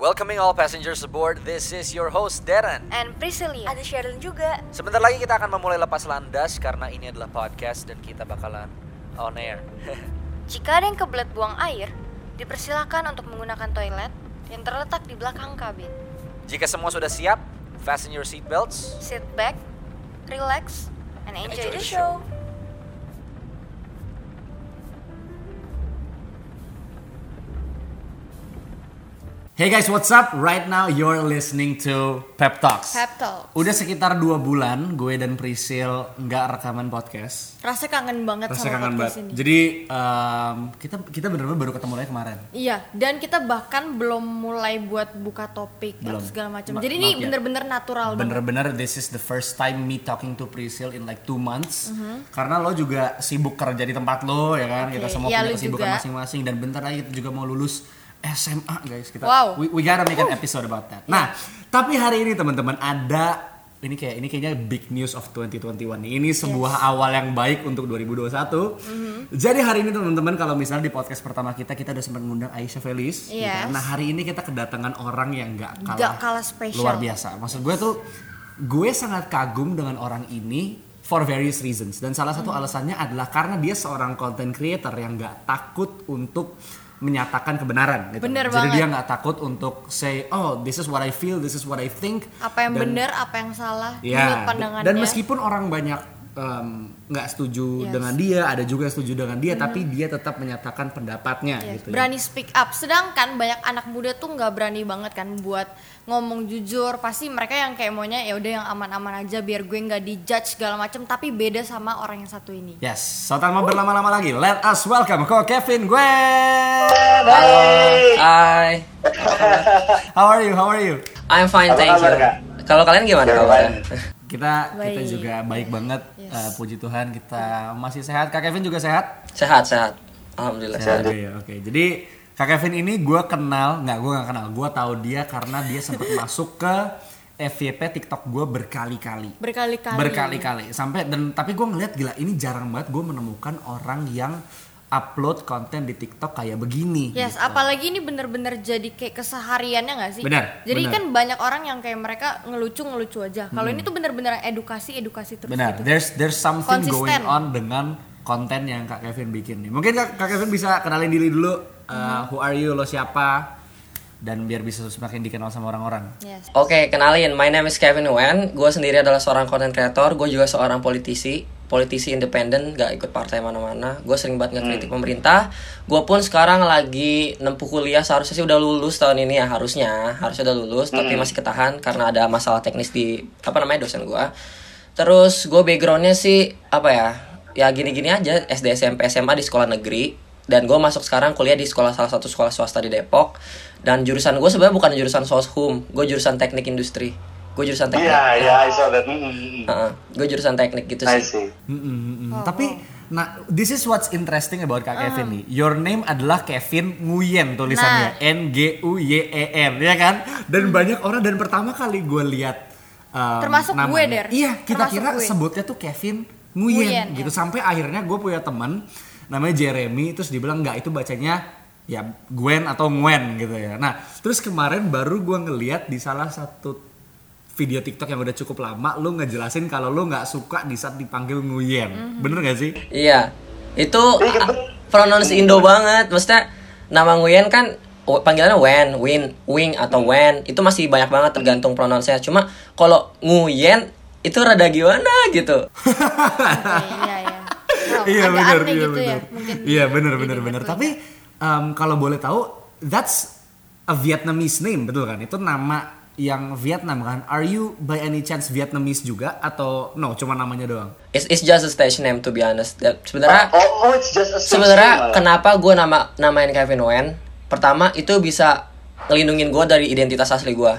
Welcoming all passengers aboard, this is your host Darren. And Priscilla. Ada Sheryl juga. Sebentar lagi kita akan memulai lepas landas karena ini adalah podcast dan kita bakalan on air. Jika ada yang kebelet buang air, dipersilakan untuk menggunakan toilet yang terletak di belakang kabin. Jika semua sudah siap, fasten your seatbelts. Sit back, relax, and enjoy, Enjoy the the show. Hey guys, what's up? Right now you're listening to Pep Talks. Pep Talks. Udah sekitar dua bulan gue dan Prisil nggak rekaman podcast. Rasa kangen banget Rasa sama kangen podcast banget. ini. Jadi em, kita kita bener-bener baru ketemu lagi kemarin. Iya, dan kita bahkan belum mulai buat buka topik Belum. atau segala macam. Ma- Jadi ini ya. bener-bener natural banget. Bener-bener this is the first time me talking to Prisil in like two months. Mhm. Karena lo juga sibuk kerja di tempat lo ya kan. Kita Oke, semua iya, punya kesibukan juga. masing-masing dan bentar lagi kita juga mau lulus SMA guys. Kita Wow. we, we gotta make an episode about that. Nah, tapi hari ini teman-teman ada ini kayak ini kayaknya big news of 2021 nih. Ini sebuah awal yang baik untuk 2021. Mhm. Jadi hari ini teman-teman kalau misalnya di podcast pertama kita kita udah sempat mengundang Aisyah Felis. gitu. Yes. Nah hari ini kita kedatangan orang yang nggak kalah, Nggak kalah spesial. luar biasa. Maksud gue tuh gue sangat kagum dengan orang ini for various reasons dan salah Hmm. satu alasannya adalah karena dia seorang content creator yang nggak takut untuk menyatakan kebenaran gitu. Bener Jadi banget. dia nggak takut untuk say oh this is what I feel, this is what I think. Apa yang benar, apa yang salah, Ya, menurut pandangannya. dan meskipun orang banyak em, nggak setuju Yes. Dengan dia, ada juga yang setuju dengan dia, tapi dia tetap menyatakan pendapatnya Yes, gitu. ya. berani speak up. Sedangkan banyak anak muda tuh nggak berani banget kan buat ngomong jujur. Pasti mereka yang kayak maunya ya udah yang aman-aman aja biar gue nggak dijudge segala macam. Tapi beda sama orang yang satu ini. Yes, so tanpa berlama-lama lagi, let us welcome ko Kevin gue. Hai, How are you? How are you? I'm fine, thank you. Kalau kalian gimana kabarnya? Kita kita Baik. juga baik banget, Yes. eh, puji Tuhan kita masih sehat. Kak Kevin juga sehat? Sehat, sehat. Alhamdulillah Sehat sehat. ya. Oke, jadi Kak Kevin ini gue kenal, nggak gue nggak kenal, gue tahu dia karena dia sempat masuk ke FYP TikTok gue berkali-kali. Berkali-kali. Berkali-kali sampai dan tapi gue ngeliat gila ini jarang banget gue menemukan orang yang upload konten di TikTok kayak begini. Yes, gitu. apalagi ini bener-bener jadi kayak kesehariannya nggak sih? Benar, Jadi benar. kan banyak orang yang kayak mereka ngelucu-ngelucu aja. Kalau ini tuh bener-bener edukasi, edukasi terus. Benar, gitu. there's there's something Konsisten. going on dengan konten yang Kak Kevin bikin nih. Mungkin Kak, Kak Kevin bisa kenalin diri dulu, uh, who are you, lo siapa, dan biar bisa semakin dikenal sama orang-orang. Yes. Oke, kenalin, my name is Kevin Wen. Gue sendiri adalah seorang content creator. Gue juga seorang politisi, politisi independen, gak ikut partai mana-mana. Gue sering banget ngekritik pemerintah. Gue pun sekarang lagi nempuh kuliah. Seharusnya sih udah lulus tahun ini ya, harusnya, harusnya udah lulus, tapi masih ketahan karena ada masalah teknis di apa namanya dosen gue. Terus gue backgroundnya sih apa ya? Ya gini-gini aja, SD, SMP, SMA di sekolah negeri. Dan gue masuk sekarang kuliah di sekolah salah satu sekolah swasta di Depok. Dan jurusan gue sebenarnya bukan jurusan soshum, gue jurusan teknik industri. Gue jurusan teknik. Yeah, yeah, I saw that. Mm-hmm. gue jurusan teknik gitu I sih. see. Mm-mm, mm-mm. Tapi, nah, this is what's interesting about Kak Kevin nih. Your name adalah Kevin Nguyen tulisannya, N G U Y E N, ya kan? Dan banyak orang dan pertama kali gue lihat um, Termasuk gue, namanya. Der. Iya, kita Termasuk kira gue. sebutnya tuh Kevin Nguyen, Nguyen, gitu. ya. Sampai akhirnya gue punya teman namanya Jeremy, terus dibilang nggak itu bacanya ya Gwen atau Ngwen gitu ya. Nah, terus kemarin baru gue ngeliat di salah satu video TikTok yang udah cukup lama, lu ngejelasin kalau lu nggak suka di saat dipanggil Nguyen, bener gak sih? Iya. Itu a- pronounce Indo banget. Maksudnya nama Nguyen kan w- panggilannya Wen, Win, Wing atau Wen. Itu masih banyak banget tergantung pronounce-nya. Cuma kalau Nguyen itu rada gimana gitu. Iya, iya. Iya benar iya gitu ya, benar mungkin iya benar benar benar tapi um, kalau boleh tahu that's a Vietnamese name betul kan itu nama yang Vietnam kan are you by any chance Vietnamese juga atau no cuma namanya doang It's, it's just a stage name to be honest. Sebenarnya Oh, oh, it's just a sebenarnya kenapa gue nama namain Kevin Wen? Pertama itu bisa ngelindungin gue dari identitas asli gue.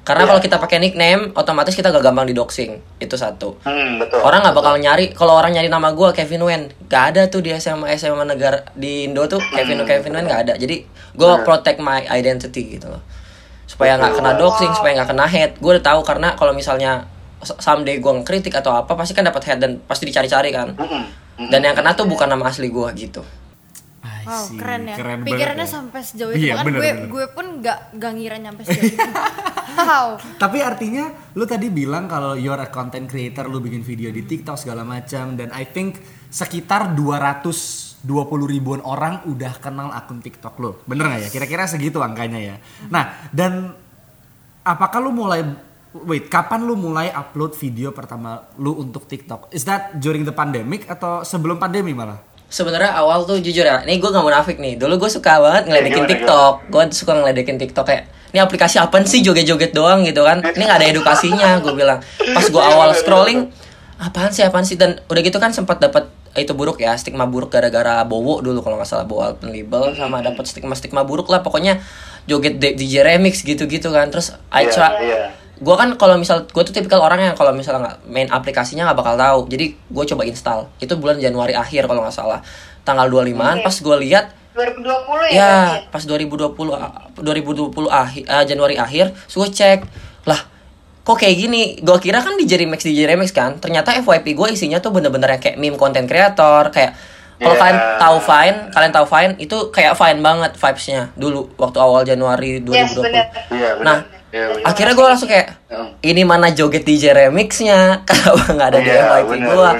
Karena Iya. kalau kita pakai nickname, otomatis kita gak gampang didoxing. Itu satu. Hmm, betul. Orang nggak bakal nyari kalau orang nyari nama gue Kevin Wen, gak ada tuh di SMA SMA negara di Indo tuh Kevin Kevin Wen gak ada. Jadi gue protect my identity gitu loh, supaya nggak kena doxing, supaya nggak kena hate. Gue udah tahu karena kalau misalnya someday gue ngekritik atau apa pasti kan dapat hate dan pasti dicari-cari kan. Dan yang kena tuh bukan nama asli gue gitu. Wow, keren ya. Keren Pikirannya ya. sampai sejauh itu Iya, kan bener, gue bener. gue pun nggak nggak ngira nyampe sejauh itu. wow. Tapi artinya lu tadi bilang kalau you're a content creator, lu bikin video di TikTok segala macam dan I think sekitar 220 ribuan orang udah kenal akun TikTok lu. Bener nggak ya? Kira-kira segitu angkanya ya. Nah, dan apakah lu mulai wait, kapan lu mulai upload video pertama lu untuk TikTok? Is that during the pandemic atau sebelum pandemi malah? Sebenarnya awal tuh jujur ya, ini gue gak munafik nih. Dulu gue suka banget ngeledekin Gimana, TikTok. Gue suka ngeledekin TikTok kayak, ini aplikasi apa sih joget-joget doang gitu kan? Ini gak ada edukasinya, gue bilang. Pas gue awal scrolling, apaan sih, apaan sih? Dan udah gitu kan sempat dapat itu buruk ya, stigma buruk gara-gara Bowo dulu kalau nggak salah Bowo Alpen Label sama dapat stigma-stigma buruk lah pokoknya joget DJ remix gitu-gitu kan. Terus I Iya, try, iya. gue kan kalau misal gue tuh tipikal orang yang kalau misalnya nggak main aplikasinya nggak bakal tahu. Jadi gue coba install. Itu bulan Januari akhir kalau nggak salah. Tanggal 25an pas gue lihat 2020 ya, ya berarti pas 2020 ah, 2020 akhir ah, Januari akhir gue cek. Lah kok kayak gini? Gue kira kan DJ Remix DJ Remix kan ternyata FYP gue isinya tuh bener-bener yang kayak meme content creator kayak kalau Yeah. kalian tahu Vine kalian tahu Vine itu kayak Vine banget vibesnya dulu waktu awal Januari 2020 Yes, bener. Iya, benar. Nah, Iya, benar. akhirnya gue langsung kayak ini mana joget DJ remixnya kenapa nggak ada di Iya, FYP gue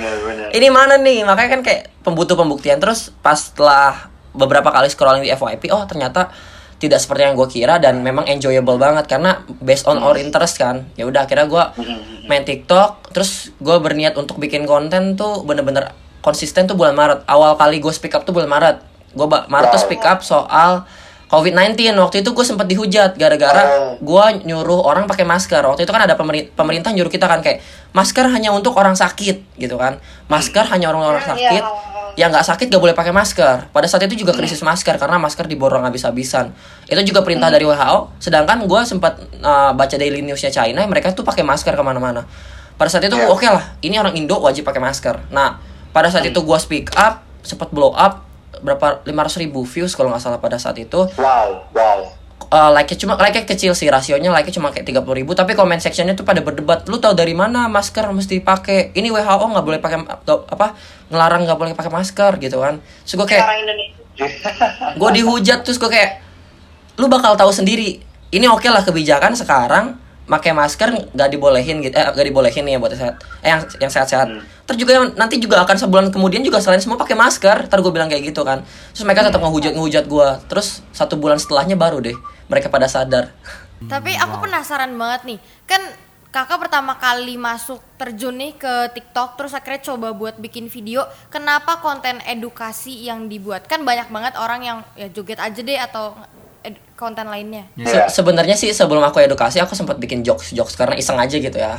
ini mana nih? Makanya kan kayak pembutuh pembuktian terus pas setelah beberapa kali scrolling di FYP oh ternyata tidak seperti yang gue kira dan memang enjoyable banget karena based on our interest kan. Ya udah akhirnya gue main TikTok terus gue berniat untuk bikin konten tuh bener-bener konsisten tuh bulan Maret. Awal kali gue speak up tuh bulan Maret. Gue Maret tuh speak up soal COVID-19 waktu itu gue sempet dihujat gara-gara Oh. gue nyuruh orang pakai masker. Waktu itu kan ada pemerintah pemerintah nyuruh kita kan kayak masker hanya untuk orang sakit gitu kan. Masker hanya orang-orang Hmm, sakit iya. yang nggak sakit gak boleh pakai masker. Pada saat itu juga krisis masker karena masker diborong habis-habisan. Itu juga perintah dari WHO sedangkan gue sempat uh, baca daily newsnya China mereka tuh pakai masker ke mana-mana. Pada saat itu Iya. oke lah ini orang Indo wajib pakai masker. Nah pada saat itu gue speak up sempat blow up berapa 500 ribu views kalau nggak salah pada saat itu. Wow, wow. uh, like-nya cuma like-nya kecil sih rasionya like-nya cuma kayak 30 ribu tapi comment sectionnya tuh pada berdebat lu tahu dari mana masker mesti pakai? Ini WHO nggak boleh pakai apa ngelarang nggak boleh pakai masker gitu kan. Terus gue kayak gue dihujat terus gue kayak lu bakal tahu sendiri. Ini oke lah kebijakan sekarang pakai masker nggak dibolehin gitu eh nggak dibolehin nih ya buat sehat eh yang yang sehat-sehat terus juga nanti juga akan sebulan kemudian juga selain semua pakai masker ntar gue bilang kayak gitu kan terus mereka tetap ngehujat ngehujat gue terus satu bulan setelahnya baru deh mereka pada sadar Tapi aku penasaran banget nih. Kan kakak pertama kali masuk terjun nih ke TikTok terus akhirnya coba buat bikin video. Kenapa konten edukasi yang dibuat? Kan banyak banget orang yang ya joget aja deh atau konten lainnya. Se- Iya. sebenarnya sih sebelum aku edukasi aku sempat bikin jokes jokes karena iseng aja gitu ya.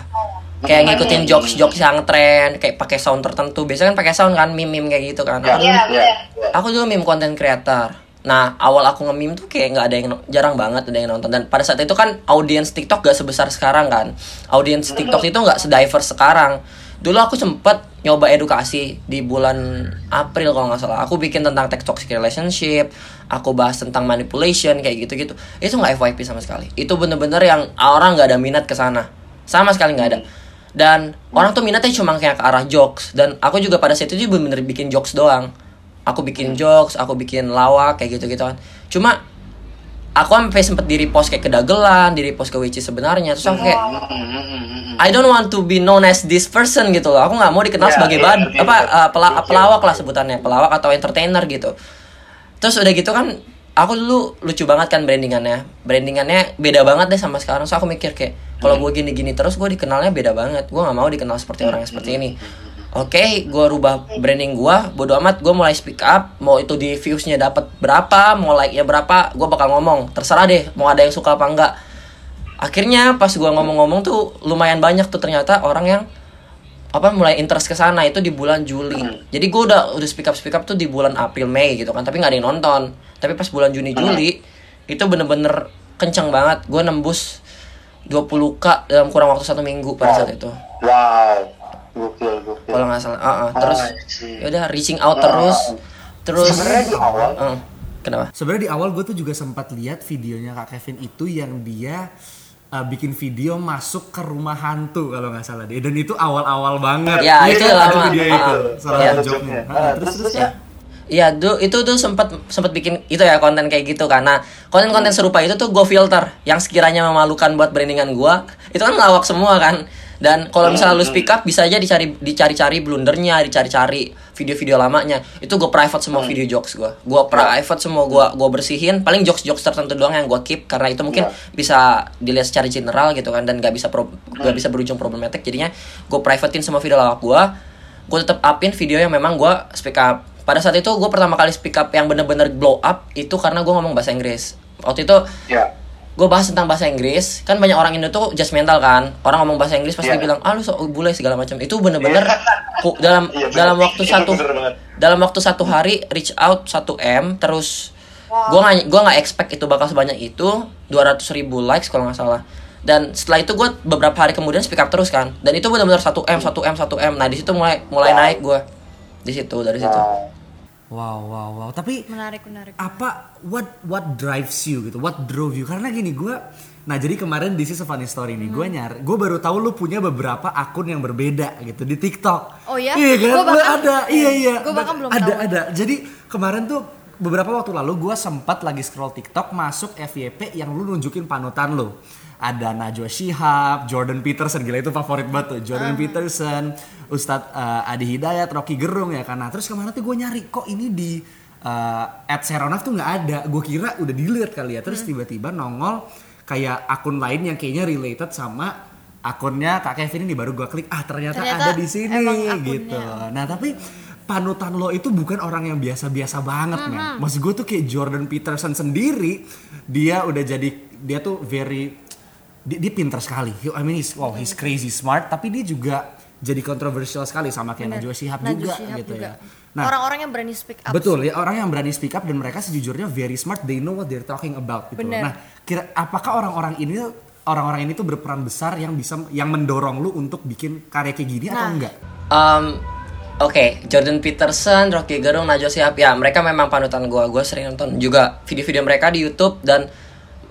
Kayak ngikutin jokes jokes yang tren kayak pakai sound tertentu. Biasanya kan pakai sound kan meme meme kayak gitu kan. Aku, Iya, Iya. bener. aku dulu meme content creator. Nah awal aku nge-meme tuh kayak nggak ada yang jarang banget ada yang nonton. Dan pada saat itu kan audiens TikTok gak sebesar sekarang kan. Audiens TikTok itu nggak sediverse sekarang dulu aku sempet nyoba edukasi di bulan April kalau nggak salah. Aku bikin tentang toxic relationship aku bahas tentang manipulation kayak gitu-gitu. Itu nggak FYP sama sekali. Itu bener-bener yang orang nggak ada minat ke sana. Sama sekali nggak ada. Dan orang tuh minatnya cuma kayak ke arah jokes. Dan aku juga pada saat itu juga bener-bener bikin jokes doang. Aku bikin jokes aku bikin lawak kayak gitu gitu kan cuma aku sampai sempet di repost kayak ke dagelan di repost ke Wici sebenarnya. Terus aku kayak I don't want to be known as this person gitu loh. Aku nggak mau dikenal Iya, sebagai iya, bad iya. apa uh, pela- Iya. pelawak lah sebutannya pelawak atau entertainer gitu. Terus udah gitu kan aku dulu lucu banget kan brandingannya. Brandingannya beda banget deh sama sekarang. So aku mikir kayak kalau gue gini-gini terus gue dikenalnya beda banget. Gue nggak mau dikenal seperti orang yang seperti ini oke gue rubah branding gue bodo amat gue mulai speak up mau itu di viewsnya dapat berapa mau like nya berapa gue bakal ngomong terserah deh mau ada yang suka apa enggak akhirnya pas gue ngomong-ngomong tuh lumayan banyak tuh ternyata orang yang apa mulai interest ke sana itu di bulan Juli. Jadi gue udah udah speak up speak up tuh di bulan April Mei gitu kan, tapi nggak ada yang nonton. Tapi pas bulan Juni Juli itu bener-bener kenceng banget. Gue nembus 20k dalam kurang waktu satu minggu pada saat itu. Wow. Gokil, gokil. Kalau nggak salah. Ah, ah. terus ya udah reaching out terus. Terus Sebenarnya di awal Ah, kenapa? Sebenarnya di awal gue tuh juga sempat lihat videonya Kak Kevin itu yang dia uh, bikin video masuk ke rumah hantu kalau nggak salah deh dan itu awal-awal banget. Ya, Iya itu kan? lama. video Ah, itu ah. salah joknya. Ah, terus, terus terus terus ya. Iya, tuh itu tuh sempat sempat bikin itu ya konten kayak gitu karena konten-konten serupa itu tuh gue filter yang sekiranya memalukan buat brandingan gue itu kan ngelawak semua kan dan kalau misalnya lu speak up bisa aja dicari dicari-cari blundernya dicari-cari video-video lamanya. Itu gue private semua video jokes gue gue private semua gue gue bersihin. Paling jokes-jokes tertentu doang yang gue keep karena itu mungkin bisa dilihat secara general gitu kan dan gak bisa pro, gak bisa berujung problematik. Jadinya gue privatein semua video lawak gue gue tetap upin video yang memang gue speak up. Pada saat itu gue pertama kali speak up yang bener-bener blow up itu karena gue ngomong bahasa Inggris. Waktu itu Ya. Gue bahas tentang bahasa Inggris. Kan banyak orang Indo tuh judgmental kan. Orang ngomong bahasa Inggris pasti Iya. bilang ah lu so bule segala macam. Itu bener-bener ku- dalam Iya, bener. dalam waktu Iya, satu bener dalam waktu satu hari reach out 1 m terus gue nggak gue nggak expect itu bakal sebanyak itu 200 ribu likes kalau nggak salah. Dan setelah itu gue beberapa hari kemudian speak up terus kan. Dan itu benar-benar 1 m 1 m 1 m. Nah di situ mulai mulai naik gue di situ dari situ. Wow. Wow, wow, wow. Tapi Menarik, menarik. apa what what drives you gitu? What drove you? Karena gini gue Nah jadi kemarin di sisi funny story nih, gue nyar, gue baru tahu lu punya beberapa akun yang berbeda gitu di TikTok. Oh ya? Iya kan? Gua Lu bahkan- ada, iya iya. Gua bahkan belum ada, tahu. ada. Jadi kemarin tuh beberapa waktu lalu gue sempat lagi scroll TikTok masuk FYP yang lu nunjukin panutan lu. Ada Najwa Shihab, Jordan Peterson, gila itu favorit banget tuh. Jordan Peterson, Ustadz eh, Adi Hidayat, Rocky Gerung ya. Nah terus kemarin tuh gue nyari kok ini di eh at Seronaf tuh nggak ada. Gue kira udah dilihat kali ya. Terus tiba-tiba nongol kayak akun lain yang kayaknya related sama akunnya Kak Kevin ini baru gue klik ah ternyata, Ternyata ada di sini gitu. Nah tapi panutan lo itu bukan orang yang biasa-biasa banget men. Maksud gue tuh kayak Jordan Peterson sendiri dia udah jadi dia tuh very dia, dia pinter sekali. He- I mean he's wow he's crazy smart tapi dia juga jadi kontroversial sekali sama kayak Najwa Shihab juga Shihab gitu juga. ya. Nah, Orang-orang yang berani speak up. Betul ya orang yang berani speak up dan mereka sejujurnya very smart they know what they're talking about gitu. Bener. Nah, kira apakah orang-orang ini orang-orang ini tuh berperan besar yang bisa yang mendorong lu untuk bikin karya kayak gini atau Nah. enggak? Um, Oke, Jordan Peterson, Rocky Gerung, Najwa Shihab ya mereka memang panutan gue. Gue sering nonton juga video-video mereka di YouTube dan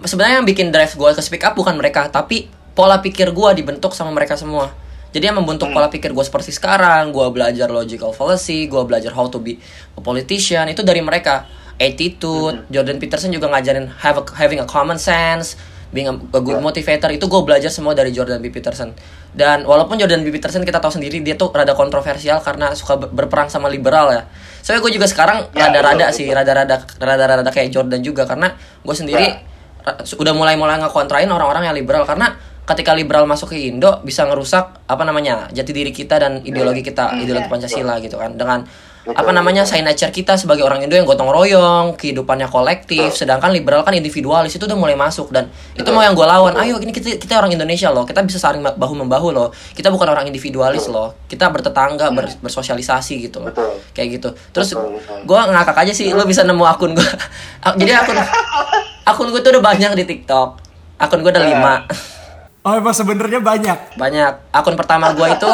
sebenarnya yang bikin drive gue ke speak up bukan mereka, tapi pola pikir gue dibentuk sama mereka semua. Jadi yang membentuk pola pikir gue seperti sekarang, gue belajar logical fallacy, gue belajar how to be a politician itu dari mereka. Attitude, Jordan Peterson juga ngajarin have a- having a common sense, being a, a good motivator itu gue belajar semua dari Jordan B. Peterson. Dan walaupun Jordan B. Peterson kita tahu sendiri dia tuh rada kontroversial karena suka ber- berperang sama liberal ya. Soalnya gue juga sekarang Ya, rada-rada betul, sih rada-rada rada-rada kayak Jordan juga karena gue sendiri ra- udah mulai-mulai ngekontrain orang-orang yang liberal. Karena ketika liberal masuk ke Indo bisa ngerusak apa namanya jati diri kita dan ideologi kita ideologi Pancasila gitu kan. Dengan apa namanya signature kita sebagai orang Indo yang gotong royong kehidupannya kolektif sedangkan liberal kan individualis itu udah mulai masuk. Dan itu mau yang gue lawan. Ayo ini kita kita orang Indonesia loh. Kita bisa saling bahu membahu loh. Kita bukan orang individualis loh. Kita bertetangga ber- bersosialisasi gitu loh. Betul. kayak gitu. Terus Betul, betul. gue ngakak aja sih lo bisa nemu akun gue jadi akun akun gue tuh udah banyak di TikTok. Akun gue udah lima Oh, emang sebenarnya banyak. banyak. Akun pertama gue itu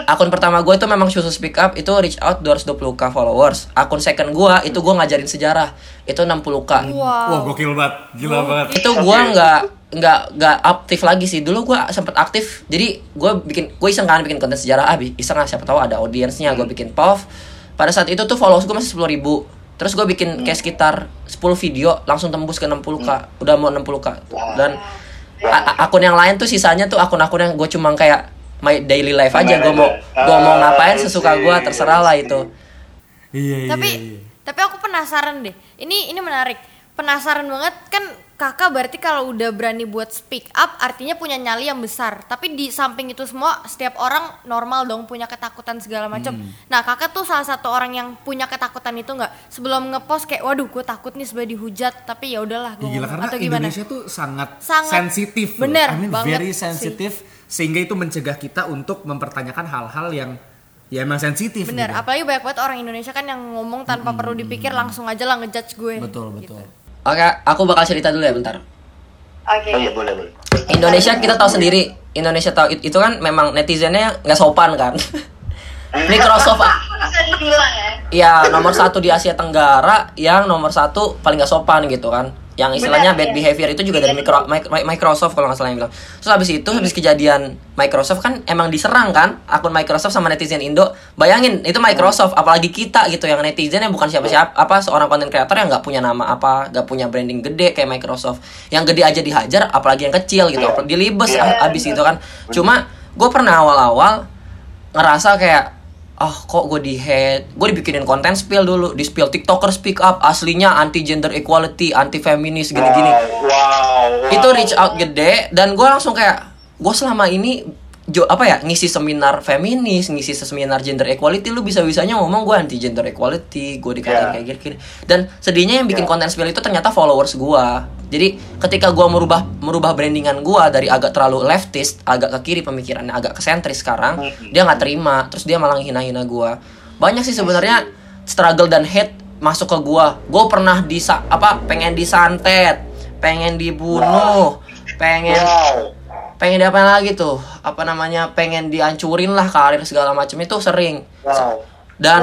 akun pertama gue itu memang khusus speak up itu reach out 220k followers. Akun second gue itu gue ngajarin sejarah. Itu 60k Wah, gokil banget. Gila banget. itu gue nggak nggak nggak aktif lagi sih. Dulu gue sempet aktif jadi gue bikin gue iseng kan bikin konten sejarah ah bi- iseng lah siapa tahu ada audiensnya gue bikin pov pada saat itu tuh followers gue masih sepuluh ribu terus gue bikin kayak sekitar 10 video langsung tembus ke 60k udah mau 60k dan akun yang lain tuh sisanya tuh akun-akun yang gue cuma kayak my daily life aja gue mau gue mau ngapain sesuka gue terserah lah itu. Iya, iya. tapi iya. tapi aku penasaran deh. Ini ini menarik. Penasaran banget kan kakak berarti kalau udah berani buat speak up artinya punya nyali yang besar tapi di samping itu semua setiap orang normal dong punya ketakutan segala macam Hmm. nah kakak tuh salah satu orang yang punya ketakutan itu nggak sebelum ngepost kayak waduh gue takut nih sebagai dihujat tapi ya udahlah gue gila ngomong. karena atau gimana Indonesia tuh sangat, Sangat sensitif. loh. bener I mean, banget very sensitif sehingga itu mencegah kita untuk mempertanyakan hal-hal yang ya emang sensitif. bener gitu. apalagi banyak banget orang Indonesia kan yang ngomong tanpa perlu dipikir langsung aja lah ngejudge gue Betul, Gitu. Oke aku bakal cerita dulu ya bentar. Oh iya boleh boleh. Indonesia kita tahu sendiri. Indonesia tahu it- itu kan memang netizennya nggak sopan kan? Microsoft. Ya. ya nomor satu di Asia Tenggara yang nomor satu paling nggak sopan gitu kan yang istilahnya Benar, bad iya. behavior itu juga dari mic- Microsoft kalau nggak salah yang bilang. Terus habis itu habis kejadian Microsoft kan emang diserang kan akun Microsoft sama netizen Indo. Bayangin itu Microsoft apalagi kita gitu yang netizen yang bukan siapa-siapa apa seorang content creator yang nggak punya nama apa, nggak punya branding gede kayak Microsoft. Yang gede aja dihajar apalagi yang kecil gitu. Iya. Dilibes Iya, abis itu kan. Cuma gue pernah awal-awal ngerasa kayak ah kok gue di head gue dibikinin konten spill dulu di spill tiktoker speak up aslinya anti gender equality anti feminis gini-gini Wow, wow. itu reach out gede dan gue langsung kayak gue selama ini jo apa ya ngisi seminar feminis ngisi seminar gender equality lu bisa bisanya ngomong gue anti gender equality gue dikatain Ya. kayak gini, gini dan sedihnya yang bikin Ya. konten spill itu ternyata followers gue jadi ketika gue merubah merubah brandingan gue dari agak terlalu leftist agak ke kiri pemikirannya agak ke sentris sekarang Mhm. dia nggak terima terus dia malah hina-hina gue banyak sih sebenarnya struggle dan hate masuk ke gue gue pernah disa apa pengen disantet pengen dibunuh pengen pengen diapain lagi tuh apa namanya pengen dihancurin lah karir segala macam itu sering. Dan.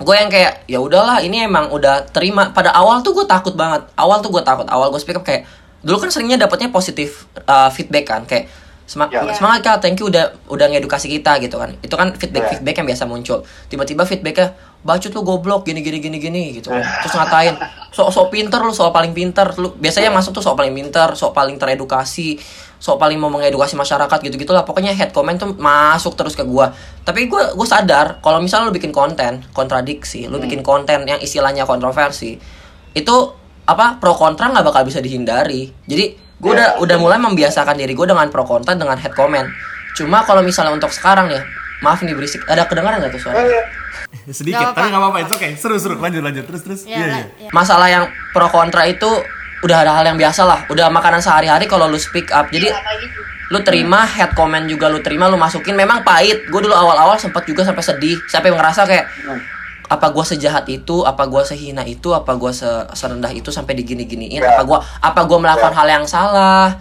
Gue yang kayak ya udahlah ini emang udah terima. Pada awal tuh gue takut banget. Awal tuh gue takut. Awal gue speak up kayak dulu kan seringnya dapetnya positif uh, feedback kan kayak Sem- Ya. semangat kak. Thank you udah udah ngedukasi kita gitu kan. Itu kan feedback Ya. feedback yang biasa muncul. Tiba-tiba feedbacknya bacot lu goblok gini gini gini gini gitu. Kan terus ngatain sok sok pinter lu sok paling pinter. Lu biasanya yang masuk tuh sok paling pinter sok paling teredukasi sok paling mau mengedukasi masyarakat gitu gitulah pokoknya head comment tuh masuk terus ke gua tapi gua gua sadar kalau misalnya lu bikin konten kontradiksi lu bikin konten yang istilahnya kontroversi itu apa pro kontra nggak bakal bisa dihindari jadi gue udah udah mulai membiasakan diri gue dengan pro kontra dengan head comment cuma kalau misalnya untuk sekarang ya maaf nih berisik ada kedengaran nggak tuh suara Sedikit, Nggak tapi apa-apa. nggak apa-apa, itu oke. Seru, seru. Lanjut, lanjut. Terus, terus. Ya, Iya, lah, iya. ya. masalah yang pro kontra itu udah ada hal yang biasa lah. Udah makanan sehari-hari kalau lu speak up. Jadi lu terima head comment juga lu terima lu masukin. Memang pahit. Gue dulu awal-awal sempat juga sampai sedih. Sampai ngerasa kayak apa gua sejahat itu? Apa gua sehina itu? Apa gua se- serendah itu sampai digini-giniin? Ya. apa gua apa gua melakukan hal yang salah?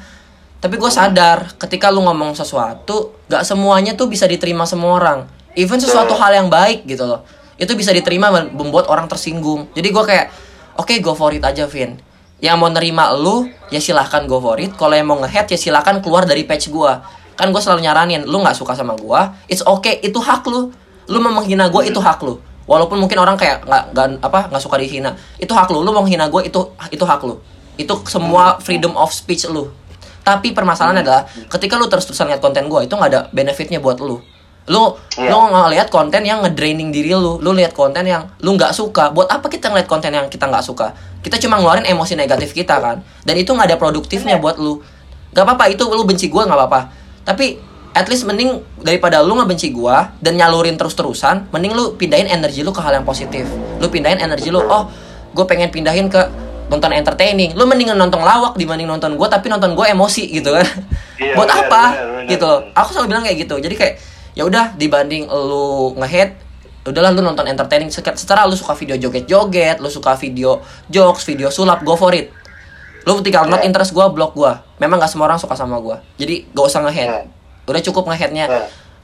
Tapi gue sadar ketika lu ngomong sesuatu gak semuanya tuh bisa diterima semua orang. Even sesuatu hal yang baik gitu loh. Itu bisa diterima mem- membuat orang tersinggung. Jadi gue kayak oke go for it aja Vin yang mau nerima lu ya silahkan go for it. Kalau yang mau ngehead ya silahkan keluar dari page gue kan gue selalu nyaranin lu nggak suka sama gue it's okay itu hak lu. Lu mau menghina gue itu hak lu. Walaupun mungkin orang kayak nggak apa nggak suka dihina. Itu hak lu lu mau menghina gue itu itu hak lu. Itu semua freedom of speech lu. Tapi permasalahannya adalah ketika lu terus-terusan lihat konten gue itu nggak ada benefitnya buat lu lu Iya. lu ngeliat konten yang ngedraining diri lu. Lu lihat konten yang lu nggak suka. Buat apa kita ngeliat konten yang kita nggak suka? Kita cuma ngeluarin emosi negatif kita kan? Dan itu nggak ada produktifnya buat lu. Nggak apa-apa itu lu benci gua nggak apa-apa. Tapi at least mending daripada lu ngebenci gua dan nyalurin terus-terusan mending lu pindahin energi lu ke hal yang positif. Lu pindahin energi lu oh gue pengen pindahin ke nonton entertaining. Lu mendingan nonton lawak dibanding nonton gua tapi nonton gua emosi gitu kan. Iya, buat benar, apa? benar, benar, gitu. Aku selalu bilang kayak gitu. Jadi kayak ya udah dibanding lu ngehead udahlah lu nonton entertaining. Secara lu suka video joget-joget lu suka video jokes video sulap go for it. Lu tinggal not Yeah. interest gua blok gua. Memang gak semua orang suka sama gua. Jadi gak usah ngehead Yeah. udah cukup ngeheadnya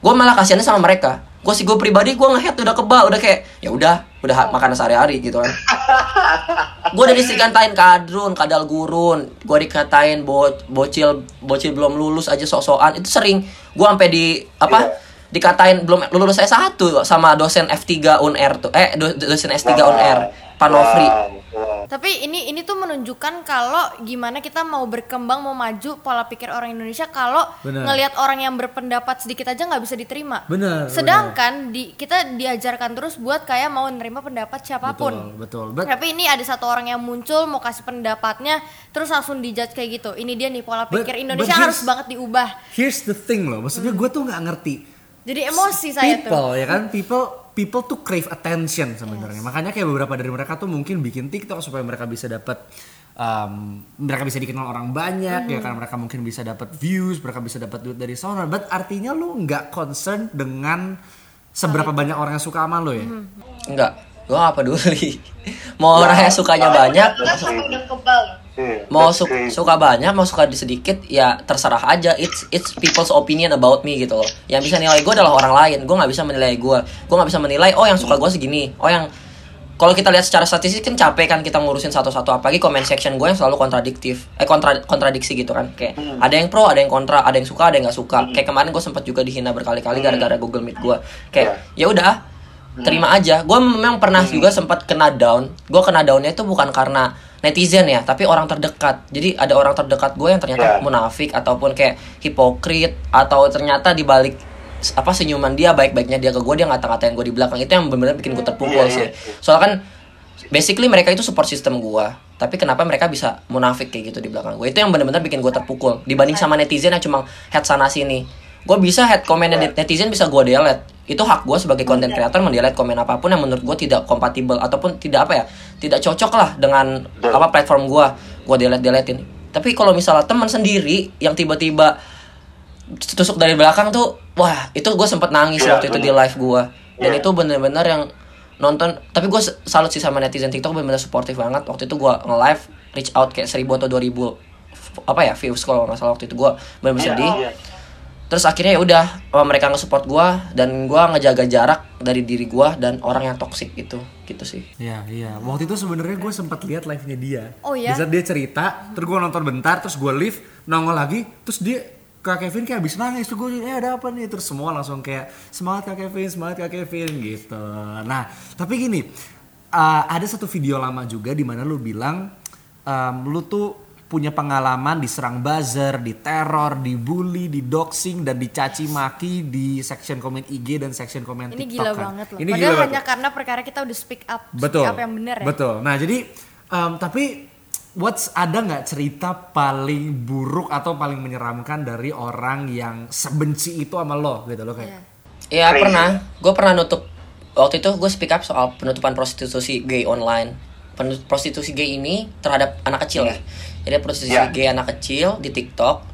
gua malah kasihannya sama mereka. Gua sih gua pribadi gua ngehead udah keba udah kayak ya udah udah makanan sehari-hari gitu kan. Gue udah dikatain kadrun kadal gurun gue dikatain bo bocil bocil belum lulus aja sok-sokan. Itu sering. Gue sampai di apa dikatain belum lulus S1 sama dosen F3 UNR tuh eh do- dosen S3 UNR Panofri. Tapi ini ini tuh menunjukkan kalau gimana kita mau berkembang mau maju pola pikir orang Indonesia kalau Bener. ngelihat orang yang berpendapat sedikit aja nggak bisa diterima. Bener, Sedangkan di kita diajarkan terus buat kayak mau nerima pendapat siapa pun. Betul, betul. But Tapi ini ada satu orang yang muncul mau kasih pendapatnya terus langsung dijudge kayak gitu. Ini dia nih pola But- pikir but Indonesia here's- harus banget diubah. here's the thing loh, maksudnya gue tuh nggak ngerti. Jadi emosi saya tuh. people ya kan? People people tuh crave attention sebenarnya. Makanya kayak beberapa dari mereka tuh mungkin bikin TikTok supaya mereka bisa dapat um, mereka bisa dikenal orang banyak ya kan? Mereka mungkin bisa dapat views mereka bisa dapat duit dari sana. But artinya lu nggak concern dengan seberapa banyak orang yang suka sama lo ya? Enggak gue gak peduli. Mau orang yang sukanya banyak Iya, mau su- suka banyak mau suka di sedikit ya terserah aja. It's it's people's opinion about me gitu loh. Yang bisa nilai gue adalah orang lain. Gue nggak bisa menilai gue gue nggak bisa menilai oh yang suka gue segini. Oh yang kalau kita lihat secara statistik kan capek kan kita ngurusin satu-satu. Apalagi comment section gue yang selalu kontradiktif. Eh kontra kontradiksi gitu kan. Kayak ada yang pro ada yang kontra ada yang suka ada yang nggak suka. Kayak kemarin gue sempat juga dihina berkali-kali gara-gara Google Meet gue kayak ya udah terima aja. Gue memang pernah juga sempat kena down. Gue kena downnya itu bukan karena netizen ya tapi orang terdekat. Jadi ada orang terdekat gue yang ternyata Ya. munafik ataupun kayak hipokrit atau ternyata dibalik apa senyuman dia baik-baiknya dia ke gue dia ngata-ngatain gue di belakang. Itu yang benar-benar bikin gue terpukul Iya, sih. iya. soalnya kan basically mereka itu support system gue tapi kenapa mereka bisa munafik kayak gitu di belakang gue itu yang benar-benar bikin gue terpukul. Dibanding sama netizen yang cuma head sana sini gue bisa head comment Iya. netizen bisa gue delete itu hak gue sebagai content creator mendelete komen apa pun yang menurut gue tidak kompatibel ataupun tidak apa ya tidak cocok lah dengan Betul. apa platform gue gue delete deletein tapi kalau misalnya teman sendiri yang tiba-tiba tusuk dari belakang tuh wah itu gue sempet nangis Iya, waktu itu di bener. live gue dan Iya. itu bener-bener yang nonton tapi gue salut sih sama netizen TikTok bener-bener supportive banget waktu itu gue nge-live reach out kayak 1000 atau 2000 f- apa ya views kalau nggak salah waktu itu gue bener-bener Iya, sedih iya. Terus akhirnya ya udah oh, mereka nge-support gue dan gue ngejaga jarak dari diri gue dan orang yang toxic itu gitu sih Iya, iya. Waktu itu sebenarnya gue sempat lihat live-nya dia. Oh, iya? Di saat dia cerita, terus gue nonton bentar, terus gue live, nongol lagi, terus dia Kak Kevin kayak habis nangis tuh gue eh ada apa nih terus semua langsung kayak semangat Kak Kevin semangat Kak Kevin gitu nah tapi gini uh, ada satu video lama juga di mana lu bilang um, lu tuh punya pengalaman diserang buzzer, diteror, dibully, didoxing dan dicaci maki di section komen IG dan section komen Ini TikTok gila kan. banget loh. Ini Padahal gila banget. hanya karena perkara kita udah speak up, betul speak up yang benar ya. betul nah jadi em, tapi what's ada nggak cerita paling buruk atau paling menyeramkan dari orang yang sebenci itu sama lo gitu lo kayak Iya Crazy. pernah, gue pernah nutup waktu itu gue speak up soal penutupan prostitusi gay online. Prostitusi gay ini terhadap anak kecil ya. Jadi prostitusi Ya. gay anak kecil di TikTok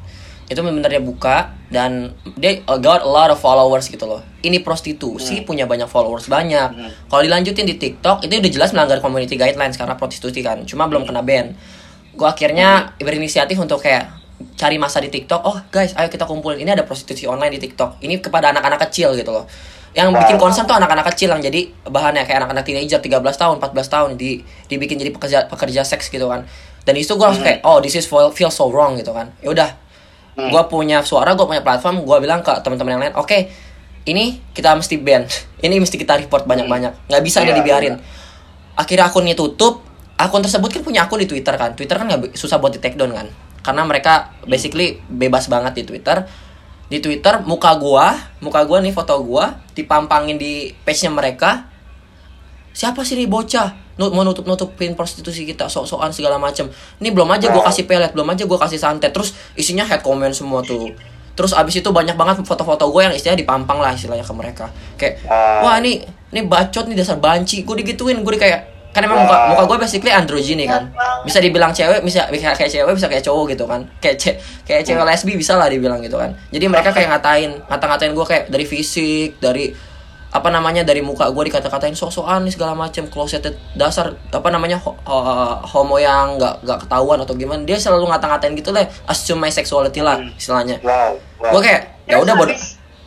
itu benar-benar dia buka dan dia uh, got a lot of followers gitu loh. Ini prostitusi punya banyak followers banyak. Kalau dilanjutin di TikTok itu udah jelas melanggar community guidelines karena prostitusi kan. Cuma belum kena ban. Gue akhirnya berinisiatif untuk kayak cari masa di TikTok. Oh guys, ayo kita kumpulin. Ini ada prostitusi online di TikTok. Ini kepada anak-anak kecil gitu loh. Yang bikin concern tuh anak-anak kecil yang jadi bahannya kayak anak-anak teenager 13 tahun, 14 tahun di dibikin jadi pekerja pekerja seks gitu kan. Dan di situ gue langsung kayak oh this is feel, feel so wrong gitu kan. Ya udah, gue punya suara, gue punya platform, gue bilang ke teman-teman yang lain, oke, ini kita mesti ban, ini mesti kita report banyak-banyak, nggak bisa ini Iya, dibiarin. iya. Akhirnya akunnya tutup, akun tersebut kan punya akun di Twitter kan, Twitter kan nggak susah buat di take down kan, karena mereka basically bebas banget di Twitter. Di Twitter muka gua, muka gua nih foto gua dipampangin di page-nya mereka, siapa sih nih bocah mau nutup nutupin prostitusi kita sok-sokan segala macem. Ini belum aja gue kasih pelet belum aja gue kasih santet. Terus isinya head comment semua tuh. Terus abis itu banyak banget foto-foto gue yang istilahnya dipampang lah istilahnya ke mereka. Kayak Ah. wah ini ini bacot nih dasar banci. Gue digituin gue di kayak kan emang muka Wah. muka gue basically androgyny kan. Bisa dibilang cewek bisa bisa kayak cewek bisa kayak cowok gitu kan. Kayak ce- kayak cewek lesbi bisa lah dibilang gitu kan. Jadi mereka kayak ngatain ngata-ngatain gue kayak dari fisik dari apa namanya dari muka gue dikata-katain sok-sokan nih segala macam closeted dasar apa namanya ho- ho- homo yang nggak nggak ketahuan atau gimana. Dia selalu ngata-ngatain gitu lah assume my sexuality lah istilahnya. Wow. wow. gue kayak ya udah bodo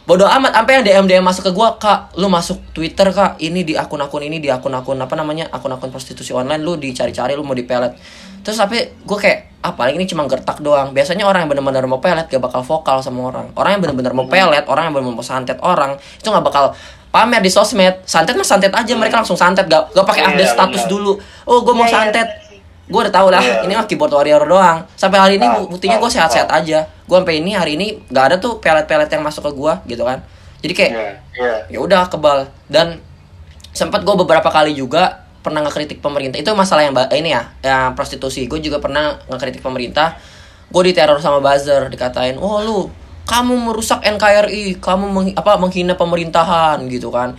bodo amat. Sampai yang DM DM masuk ke gue kak lu masuk Twitter kak. Ini di akun-akun ini di akun-akun apa namanya akun-akun prostitusi online lu dicari-cari lu mau dipelet. Terus tapi gue kayak ah paling ini cuma gertak doang. Biasanya orang yang benar-benar mau pelet gak bakal vokal sama orang. Orang yang benar-benar mau pelet orang yang benar-benar mau santet orang itu nggak bakal pamer di sosmed. Santet mah santet aja mereka langsung santet. Gak gak pakai Iya, update status benar. dulu. Oh gue mau Iya, iya, santet. Sih. gue udah tahu lah Iya. ini mah keyboard warrior doang. Sampai hari ini Ah, bu- buktinya gue sehat-sehat ah. aja. Gue sampai ini hari ini nggak ada tuh pelet-pelet yang masuk ke gue gitu kan. Jadi kayak Iya, iya. ya udah kebal. Dan sempat gue beberapa kali juga pernah ngekritik pemerintah. Itu masalah yang ba- ini ya yang prostitusi. Gue juga pernah ngekritik pemerintah. Gue diteror sama buzzer dikatain oh lu kamu merusak NKRI kamu meng- apa menghina pemerintahan gitu kan.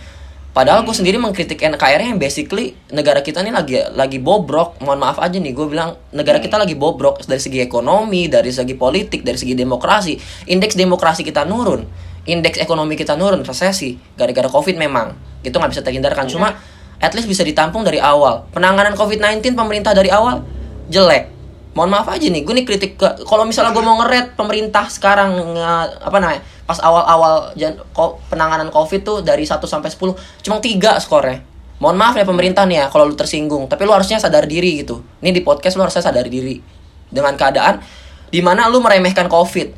Padahal gue sendiri mengkritik NKRI yang basically negara kita ini lagi lagi bobrok. Mohon maaf aja nih gue bilang negara kita lagi bobrok dari segi ekonomi dari segi politik dari segi demokrasi. Indeks demokrasi kita nurun indeks ekonomi kita nurun resesi gara-gara covid memang. Itu nggak bisa terhindarkan. Cuma at least bisa ditampung dari awal. Penanganan covid 19 pemerintah dari awal jelek mohon maaf aja nih gue nih kritik ke kalau misalnya gue mau ngeret pemerintah sekarang nge- apa namanya pas awal-awal ko- penanganan covid tuh dari 1 sampai 10 cuma tiga skornya. Mohon maaf ya pemerintah nih ya kalau lu tersinggung tapi lu harusnya sadar diri gitu. Ini di podcast lu harusnya sadar diri. Dengan keadaan di mana lu meremehkan covid.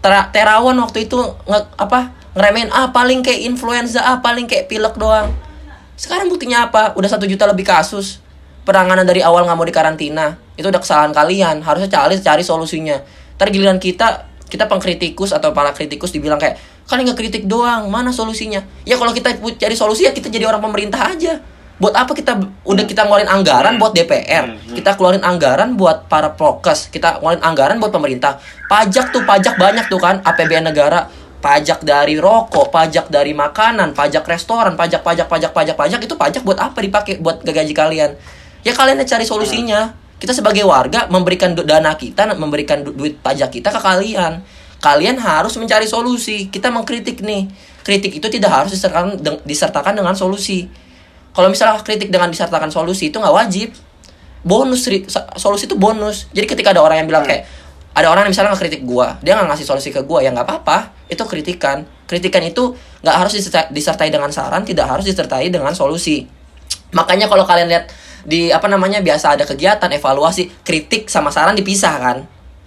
Tera- terawan waktu itu nge, apa ngeremehin ah paling kayak influenza ah paling kayak pilek doang. Sekarang buktinya apa? Udah satu juta lebih kasus penanganan dari awal nggak mau dikarantina itu udah kesalahan kalian. Harusnya cari cari solusinya. Ntar giliran kita kita pengkritikus atau para kritikus dibilang kayak kalian nggak kritik doang mana solusinya? Ya kalau kita cari solusi ya kita jadi orang pemerintah aja. Buat apa kita udah kita ngeluarin anggaran buat DPR kita keluarin anggaran buat para prokes. Kita ngeluarin anggaran buat pemerintah. Pajak tuh pajak banyak tuh kan APBN negara. Pajak dari rokok pajak dari makanan pajak restoran pajak pajak pajak pajak pajak itu pajak buat apa dipakai buat gaji kalian ya kalian cari solusinya. Kita sebagai warga memberikan dana kita memberikan du- duit pajak kita ke kalian. Kalian harus mencari solusi. Kita mengkritik nih. Kritik itu tidak harus disertakan deng- disertakan dengan solusi. Kalau misalnya kritik dengan disertakan solusi itu nggak wajib. Bonus solusi itu bonus. Jadi ketika ada orang yang bilang kayak ada orang yang misalnya ngekritik gua dia nggak ngasih solusi ke gua ya nggak apa-apa. Itu kritikan. Kritikan itu nggak harus disertai dengan saran tidak harus disertai dengan solusi. Makanya kalau kalian lihat di apa namanya biasa ada kegiatan evaluasi kritik sama saran dipisah kan?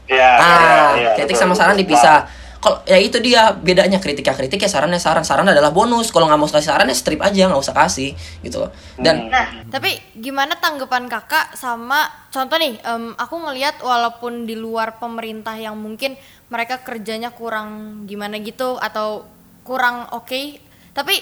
Iya, ah iya, iya, kritik betul, sama saran dipisah. Kalau ya itu dia bedanya kritik ya kritik ya sarannya saran. Saran adalah bonus. Kalau nggak mau kasih saran ya strip aja nggak usah kasih gitu loh. Dan Nah, tapi gimana tanggapan kakak sama contoh nih, em, aku ngelihat walaupun di luar pemerintah yang mungkin mereka kerjanya kurang gimana gitu atau kurang oke, tapi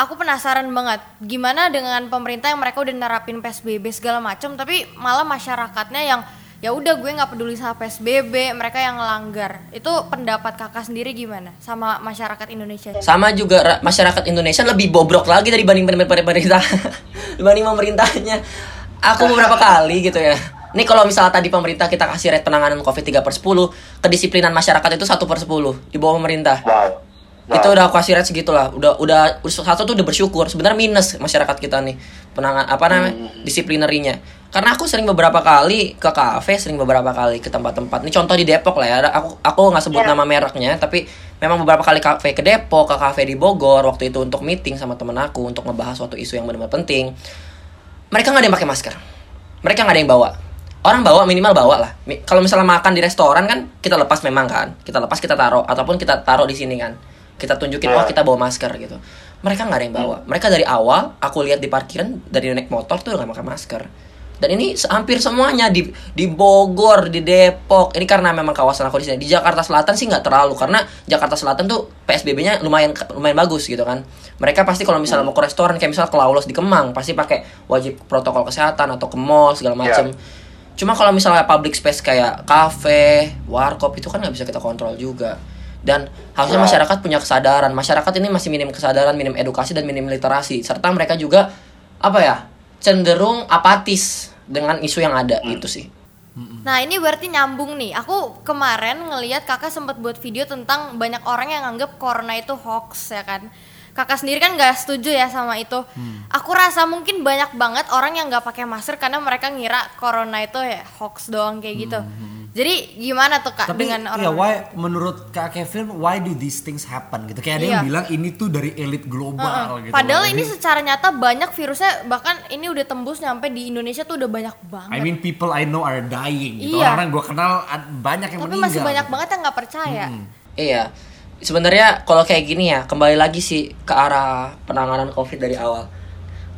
aku penasaran banget gimana dengan pemerintah yang mereka udah nerapin PSBB segala macam, tapi malah masyarakatnya yang ya udah gue nggak peduli sama PSBB, mereka yang ngelanggar. Itu pendapat kakak sendiri gimana sama masyarakat Indonesia? sama juga ra- masyarakat Indonesia lebih bobrok lagi dari banding pemerintah dibanding pemerintahnya aku beberapa kali gitu ya ini kalau misalnya tadi pemerintah kita kasih rate penanganan covid 3 per 10 kedisiplinan masyarakat itu 1 per 10 di bawah pemerintah Wow. Wow. itu udah aku kasih rate segitulah. Udah udah satu tuh udah bersyukur. Sebenarnya minus masyarakat kita nih. Penangan apa namanya disiplinerinya. Karena aku sering beberapa kali ke kafe sering beberapa kali ke tempat-tempat. Ini contoh di Depok lah ya. Aku aku nggak sebut nama mereknya tapi memang beberapa kali kafe ke Depok ke kafe di Bogor waktu itu untuk meeting sama temen aku untuk ngebahas suatu isu yang benar-benar penting. Mereka nggak ada yang pakai masker. Mereka nggak ada yang bawa. Orang bawa minimal bawa lah. Kalau misalnya makan di restoran kan kita lepas memang kan. Kita lepas kita taruh. Ataupun kita taruh di sini kan kita tunjukin oh kita bawa masker gitu. Mereka nggak ada yang bawa. Mereka dari awal aku lihat di parkiran dari naik motor tuh nggak pakai masker. Dan ini hampir semuanya di di Bogor di Depok. Ini karena memang kawasan aku di sini. Di Jakarta Selatan sih nggak terlalu karena Jakarta Selatan tuh PSBB-nya lumayan lumayan bagus gitu kan. Mereka pasti kalau misalnya mau ke restoran kayak misalnya ke Laulos di Kemang pasti pakai wajib protokol kesehatan atau ke mall segala macam cuma kalau misalnya public space kayak kafe warkop itu kan nggak bisa kita kontrol juga dan harusnya masyarakat punya kesadaran. Masyarakat ini masih minim kesadaran minim edukasi dan minim literasi. Serta mereka juga apa ya cenderung apatis dengan isu yang ada. Itu sih. Nah ini berarti nyambung nih. Aku kemarin ngelihat kakak sempat buat video tentang banyak orang yang anggap corona itu hoax ya kan. Kakak sendiri kan nggak setuju ya sama itu. Aku rasa mungkin banyak banget orang yang nggak pakai masker karena mereka ngira corona itu ya hoax doang kayak gitu. Jadi gimana tuh kak Tapi dengan ya orang? why menurut Kak Kevin why do these things happen gitu. Kayak ada Iya. yang bilang ini tuh dari elit global gitu. Padahal loh. ini Jadi, secara nyata banyak virusnya bahkan ini udah tembus nyampe di Indonesia tuh udah banyak banget. I mean people I know are dying gitu. Iya. Orang gue kenal banyak yang Tapi meninggal. masih banyak gitu. banget yang nggak percaya. iya sebenarnya kalau kayak gini ya kembali lagi sih ke arah penanganan covid dari awal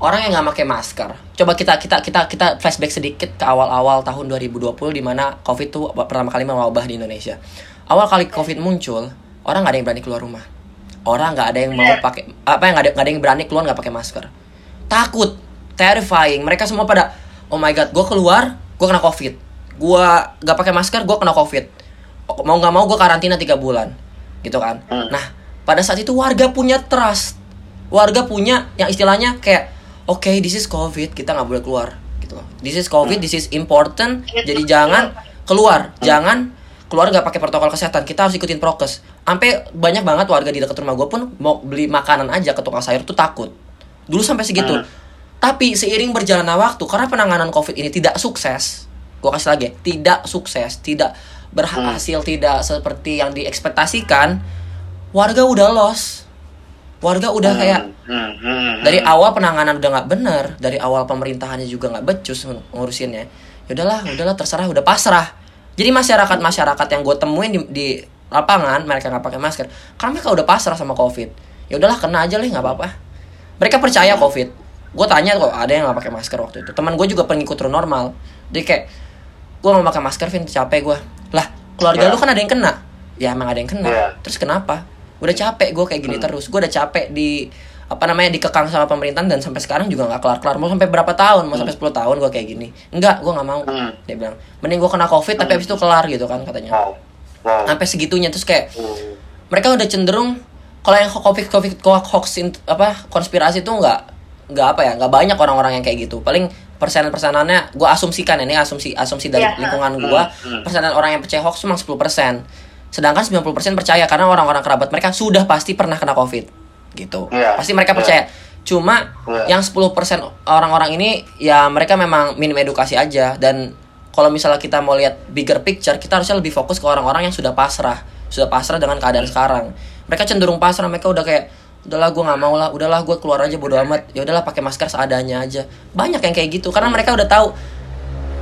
orang yang nggak pakai masker. Coba kita kita kita kita flashback sedikit ke awal-awal tahun 2020 di mana covid tuh pertama kali mewabah di Indonesia. Awal kali covid muncul orang nggak ada yang berani keluar rumah. Orang nggak ada yang mau pakai apa yang nggak ada nggak ada yang berani keluar nggak pakai masker. Takut terrifying. Mereka semua pada oh my god gue keluar gue kena covid. Gue nggak pakai masker gue kena covid. Mau nggak mau gue karantina tiga bulan. Gitu kan. Nah pada saat itu warga punya trust. Warga punya yang istilahnya kayak oke this is covid kita nggak boleh keluar gitu loh. This is covid this is important jadi jangan keluar jangan keluar nggak pakai protokol kesehatan kita harus ikutin prokes. Sampai banyak banget warga di dekat rumah gue pun mau beli makanan aja ke tukang sayur tuh takut. Dulu sampai segitu. Tapi seiring berjalannya waktu karena penanganan covid ini tidak sukses gue kasih lagi ya, tidak sukses tidak berhasil tidak seperti yang diekspektasikan warga udah lost warga udah kayak Hmm, hmm, dari hmm. awal penanganan udah nggak bener dari awal pemerintahannya juga nggak becus ng- ngurusinnya. Ya udahlah udahlah terserah udah pasrah. Jadi masyarakat masyarakat yang gue temuin di, di lapangan mereka nggak pakai masker karena mereka udah pasrah sama covid. Ya udahlah kena aja lah nggak apa-apa. Mereka percaya covid. Gue tanya kok ada yang nggak pakai masker waktu itu? Teman gue juga pengikut true normal. Dia kayak gue nggak pakai masker Vin capek gue lah keluarga Ya. lu kan ada yang kena? Ya emang ada yang kena. Ya. terus kenapa udah capek gue kayak gini terus gue udah capek di apa namanya dikekang sama pemerintahan dan sampai sekarang juga nggak kelar kelar mau sampai berapa tahun mau sampai 10 tahun gue kayak gini enggak gue nggak mau Hmm. dia bilang mending gue kena covid tapi habis itu kelar gitu kan katanya Wow. Wow. sampai segitunya terus kayak Hmm. mereka udah cenderung kalau yang covid covid hoax apa konspirasi itu nggak nggak apa ya nggak banyak orang-orang yang kayak gitu paling persenan persenannya gue asumsikan ya, ini asumsi asumsi dari Iya. lingkungan gue Hmm. persenan orang yang percaya hoax cuma 10% sedangkan 90% percaya karena orang-orang kerabat mereka sudah pasti pernah kena covid gitu. Iya. pasti mereka Iya. percaya. Cuma Iya. yang 10% orang-orang ini ya mereka memang minim edukasi aja. Dan kalau misalnya kita mau lihat bigger picture kita harusnya lebih fokus ke orang-orang yang sudah pasrah. Sudah pasrah dengan keadaan sekarang. Mereka cenderung pasrah mereka udah kayak udahlah gue nggak mau lah. Udahlah gue keluar aja bodo amat. Ya udahlah pakai masker seadanya aja. Banyak yang kayak gitu karena mereka udah tahu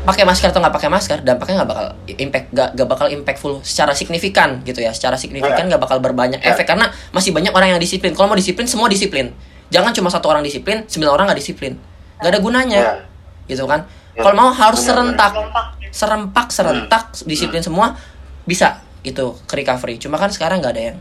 pakai masker atau nggak pakai masker dampaknya nggak bakal impact nggak nggak bakal impactful secara signifikan gitu ya. Secara signifikan nggak bakal berbanyak efek karena masih banyak orang yang disiplin. Kalau mau disiplin semua disiplin. Jangan cuma satu orang disiplin sembilan orang nggak disiplin. Nggak ada gunanya Ya. gitu kan? Ya. kalau mau harus serentak Serempak. serentak disiplin semua bisa itu ke recovery. Cuma kan sekarang nggak ada yang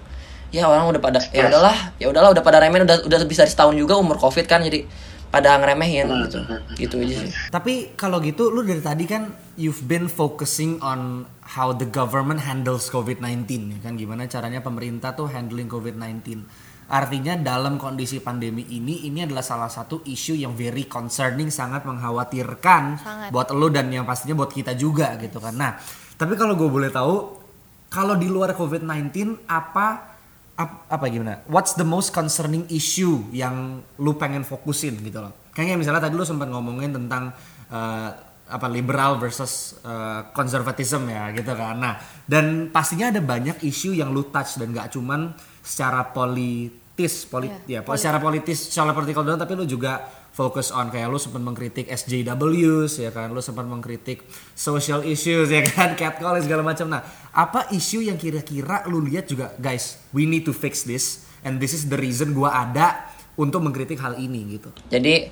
ya orang udah pada ya udahlah ya udahlah udah pada remehin udah udah bisa setahun juga umur covid kan jadi pada ngeremehin gitu gitu aja sih Tapi kalau gitu lu dari tadi kan you've been focusing on how the government handles COVID-19 ya kan gimana caranya pemerintah tuh handling COVID-19. Artinya dalam kondisi pandemi ini ini adalah salah satu isu yang very concerning sangat mengkhawatirkan Sangat. buat lu dan yang pastinya buat kita juga gitu kan. Nah, tapi kalau gue boleh tahu kalau di luar COVID-19 apa ap- apa gimana? What's the most concerning issue yang lu pengen fokusin gitu loh? Kayaknya misalnya tadi lu sempat ngomongin tentang eh, apa liberal versus conservatism ya gitu kan. Nah, dan pastinya ada banyak isu yang lu touch dan gak cuman secara politis, polit ya, secara politis, secara political doang tapi lu juga fokus on kayak lu sempat mengkritik SJWs ya kan, lu sempat mengkritik social issues ya kan, catcall segala macam. Nah, apa isu yang kira-kira lu lihat juga guys, we need to fix this and this is the reason gua ada untuk mengkritik hal ini gitu. jadi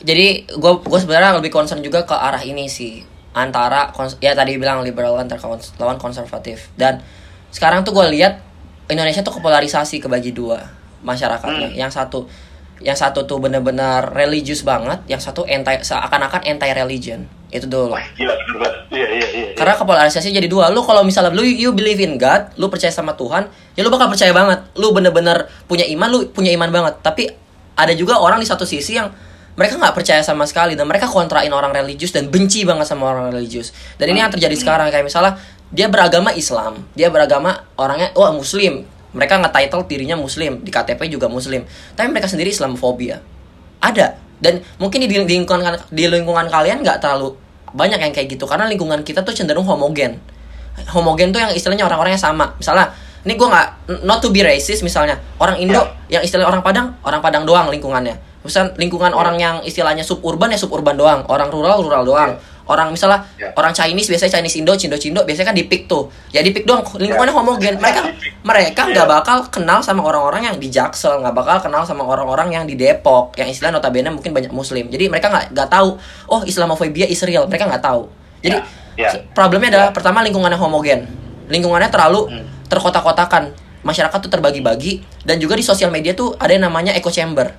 jadi gue gue sebenarnya lebih concern juga ke arah ini sih antara ya tadi bilang liberal antar lawan konservatif dan sekarang tuh gue lihat Indonesia tuh kepolarisasi kebagi dua masyarakatnya. Yang satu yang satu tuh bener-bener religius banget yang satu anti seakan-akan anti religion itu dulu. Iya, iya, iya. iya. karena kepolarisasi jadi dua. Lu kalau misalnya lu you believe in God lu percaya sama Tuhan ya lu bakal percaya banget. Lu bener-bener punya iman lu punya iman banget. Tapi ada juga orang di satu sisi yang mereka nggak percaya sama sekali dan mereka kontrain orang religius dan benci banget sama orang religius. Dan ini yang terjadi sekarang kayak misalnya dia beragama Islam dia beragama orangnya wah Muslim mereka nge-title dirinya Muslim di KTP juga Muslim. Tapi mereka sendiri Islamofobia ada. Dan mungkin di, di lingkungan di lingkungan kalian nggak terlalu banyak yang kayak gitu karena lingkungan kita tuh cenderung homogen. Homogen tuh yang istilahnya orang-orangnya sama. Misalnya ini gue nggak not to be racist misalnya. Orang Indo yang istilahnya orang Padang orang Padang doang lingkungannya. Misal lingkungan orang yang istilahnya suburban ya suburban doang. Orang rural rural doang orang misalnya Ya. orang Chinese biasanya Chinese Indo Cindo Cindo biasanya kan di pick tuh. Ya di pick doang lingkungannya homogen mereka mereka nggak Ya. bakal kenal sama orang-orang yang di Jaksel nggak bakal kenal sama orang-orang yang di Depok yang istilah notabene mungkin banyak Muslim. Jadi mereka nggak nggak tahu oh Islamophobia is real. Mereka nggak tahu. Jadi Ya, ya. se- problemnya adalah pertama lingkungannya homogen. Lingkungannya terlalu Hmm. terkotak-kotakan. Masyarakat tuh terbagi-bagi. Dan juga di sosial media tuh ada yang namanya echo chamber.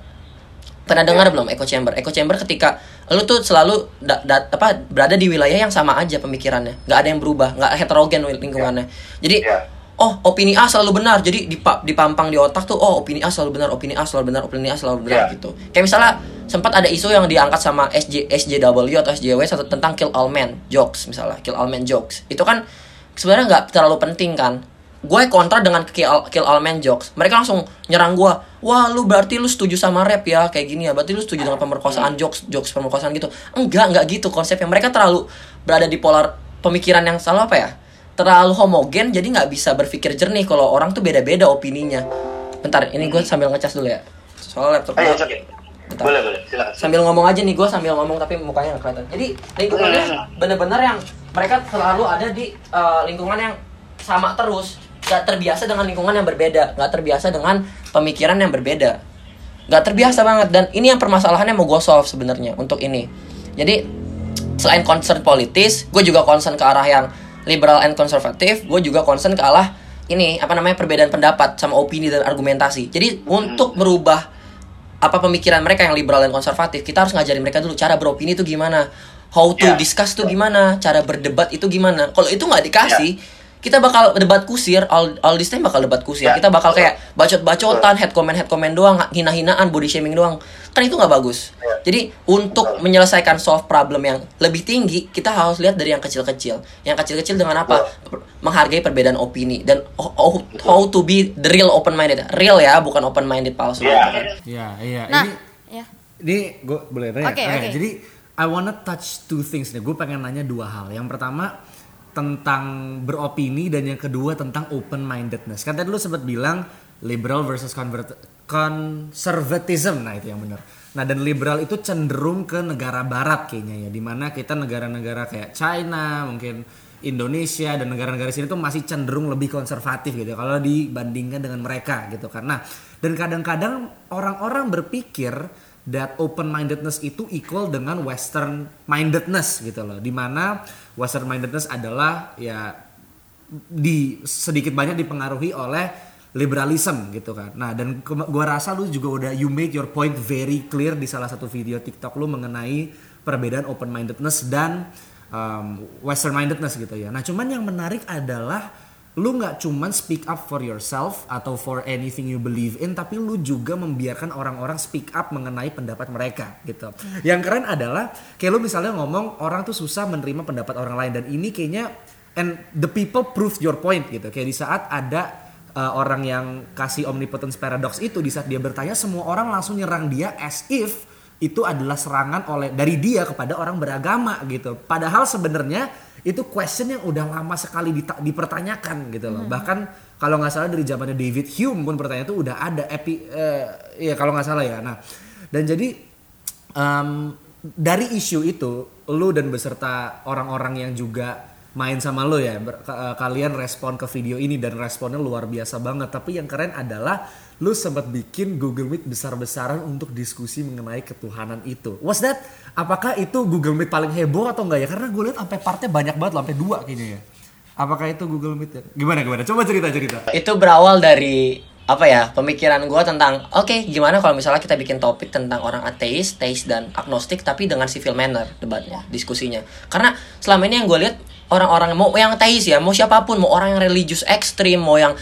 Pernah dengar belum echo chamber? Echo chamber ketika lu tuh selalu da- da- apa berada di wilayah yang sama aja pemikirannya. Nggak ada yang berubah nggak heterogen lingkungannya. Jadi Ya. oh opini A selalu benar. Jadi dipa- dipampang di otak tuh oh opini A selalu benar opini A selalu benar opini A selalu benar Ya. gitu. Kayak misalnya sempat ada isu yang diangkat sama SJ SJW atau SJW satu tentang kill all men jokes misalnya kill all men jokes. Itu kan sebenarnya nggak terlalu penting kan gue kontra dengan kill all, kill all men jokes. Mereka langsung nyerang gue wah lu berarti lu setuju sama rap ya? Kayak gini ya. Berarti lu setuju dengan pemerkosaan jokes jokes pemerkosaan gitu? Enggak enggak gitu konsepnya. Mereka terlalu berada di polar pemikiran yang selalu apa ya? Terlalu homogen jadi nggak bisa berpikir jernih kalau orang tuh beda-beda opininya. Bentar ini gue sambil ngecas dulu ya. Soal laptop. Ayo. Bentar. Boleh, boleh. Silakan. sambil ngomong aja nih gue sambil ngomong tapi mukanya nggak kelihatan. Jadi lingkungannya bener-bener yang mereka selalu ada di uh, lingkungan yang sama terus nggak terbiasa dengan lingkungan yang berbeda. Nggak terbiasa dengan pemikiran yang berbeda. Nggak terbiasa banget. Dan ini yang permasalahannya mau gue solve sebenarnya untuk ini. Jadi selain concern politis gue juga concern ke arah yang liberal and konservatif gue juga concern ke arah ini apa namanya perbedaan pendapat sama opini dan argumentasi. Jadi untuk merubah apa pemikiran mereka yang liberal dan konservatif kita harus ngajarin mereka dulu cara beropini itu gimana. How to Ya. discuss itu gimana. Cara berdebat itu gimana. Kalau itu nggak dikasih kita bakal debat kusir all, all this time bakal debat kusir Ya, kita bakal betul. kayak bacot-bacotan head comment head comment doang hina-hinaan body shaming doang kan itu nggak bagus Ya. jadi untuk menyelesaikan solve problem yang lebih tinggi kita harus lihat dari yang kecil-kecil yang kecil-kecil dengan apa menghargai perbedaan opini dan how, how- how to be the real open minded real ya bukan open minded palsu Ya. gitu kan. Iya, iya. Nah, ini ya. ini gue boleh nanya. Oke, oke. Jadi I wanna touch two things nih. Gue pengen nanya dua hal. Yang pertama tentang beropini dan yang kedua tentang open mindedness. Kan tadi lu sempat bilang liberal versus convert conservatism. Nah, itu yang benar. Nah, dan liberal itu cenderung ke negara barat kayaknya ya, di mana kita negara-negara kayak China, mungkin Indonesia dan negara-negara sini tuh masih cenderung lebih konservatif gitu ya, kalau dibandingkan dengan mereka gitu karena dan kadang-kadang orang-orang berpikir that open mindedness itu equal dengan western mindedness gitu loh di mana western mindedness adalah ya di sedikit banyak dipengaruhi oleh liberalism gitu kan. Nah, dan gua rasa lu juga udah you made your point very clear di salah satu video TikTok lu mengenai perbedaan open mindedness dan um, western mindedness gitu ya. Nah, cuman yang menarik adalah lu nggak cuman speak up for yourself atau for anything you believe in tapi lu juga membiarkan orang-orang speak up mengenai pendapat mereka gitu. Yang keren adalah kayak lu misalnya ngomong orang tuh susah menerima pendapat orang lain dan ini kayaknya and the people proved your point gitu. Kayak di saat ada uh, orang yang kasih omnipotence paradox itu di saat dia bertanya semua orang langsung nyerang dia as if itu adalah serangan oleh dari dia kepada orang beragama gitu. Padahal sebenarnya itu question yang udah lama sekali dipertanyakan gitu loh. Bahkan kalau nggak salah dari zamannya David Hume pun pertanyaan itu udah ada epi eh, ya kalau nggak salah ya. Nah, dan jadi um, dari isu itu lu dan beserta orang-orang yang juga main sama lo ya ber- kalian respon ke video ini dan responnya luar biasa banget tapi yang keren adalah lu sempat bikin Google Meet besar-besaran untuk diskusi mengenai ketuhanan itu. Was that? Apakah itu Google Meet paling heboh atau enggak ya? Karena gue lihat sampai partnya banyak banget sampai dua kayaknya ya. Apakah itu Google Meet ya? gimana gimana? Coba cerita cerita. Itu berawal dari apa ya pemikiran gue tentang oke gimana kalau misalnya kita bikin topik tentang orang ateis, teis dan agnostik tapi dengan civil manner debatnya diskusinya. Karena selama ini yang gue lihat orang-orang mau yang teis ya mau siapa pun mau orang yang religius ekstrim mau yang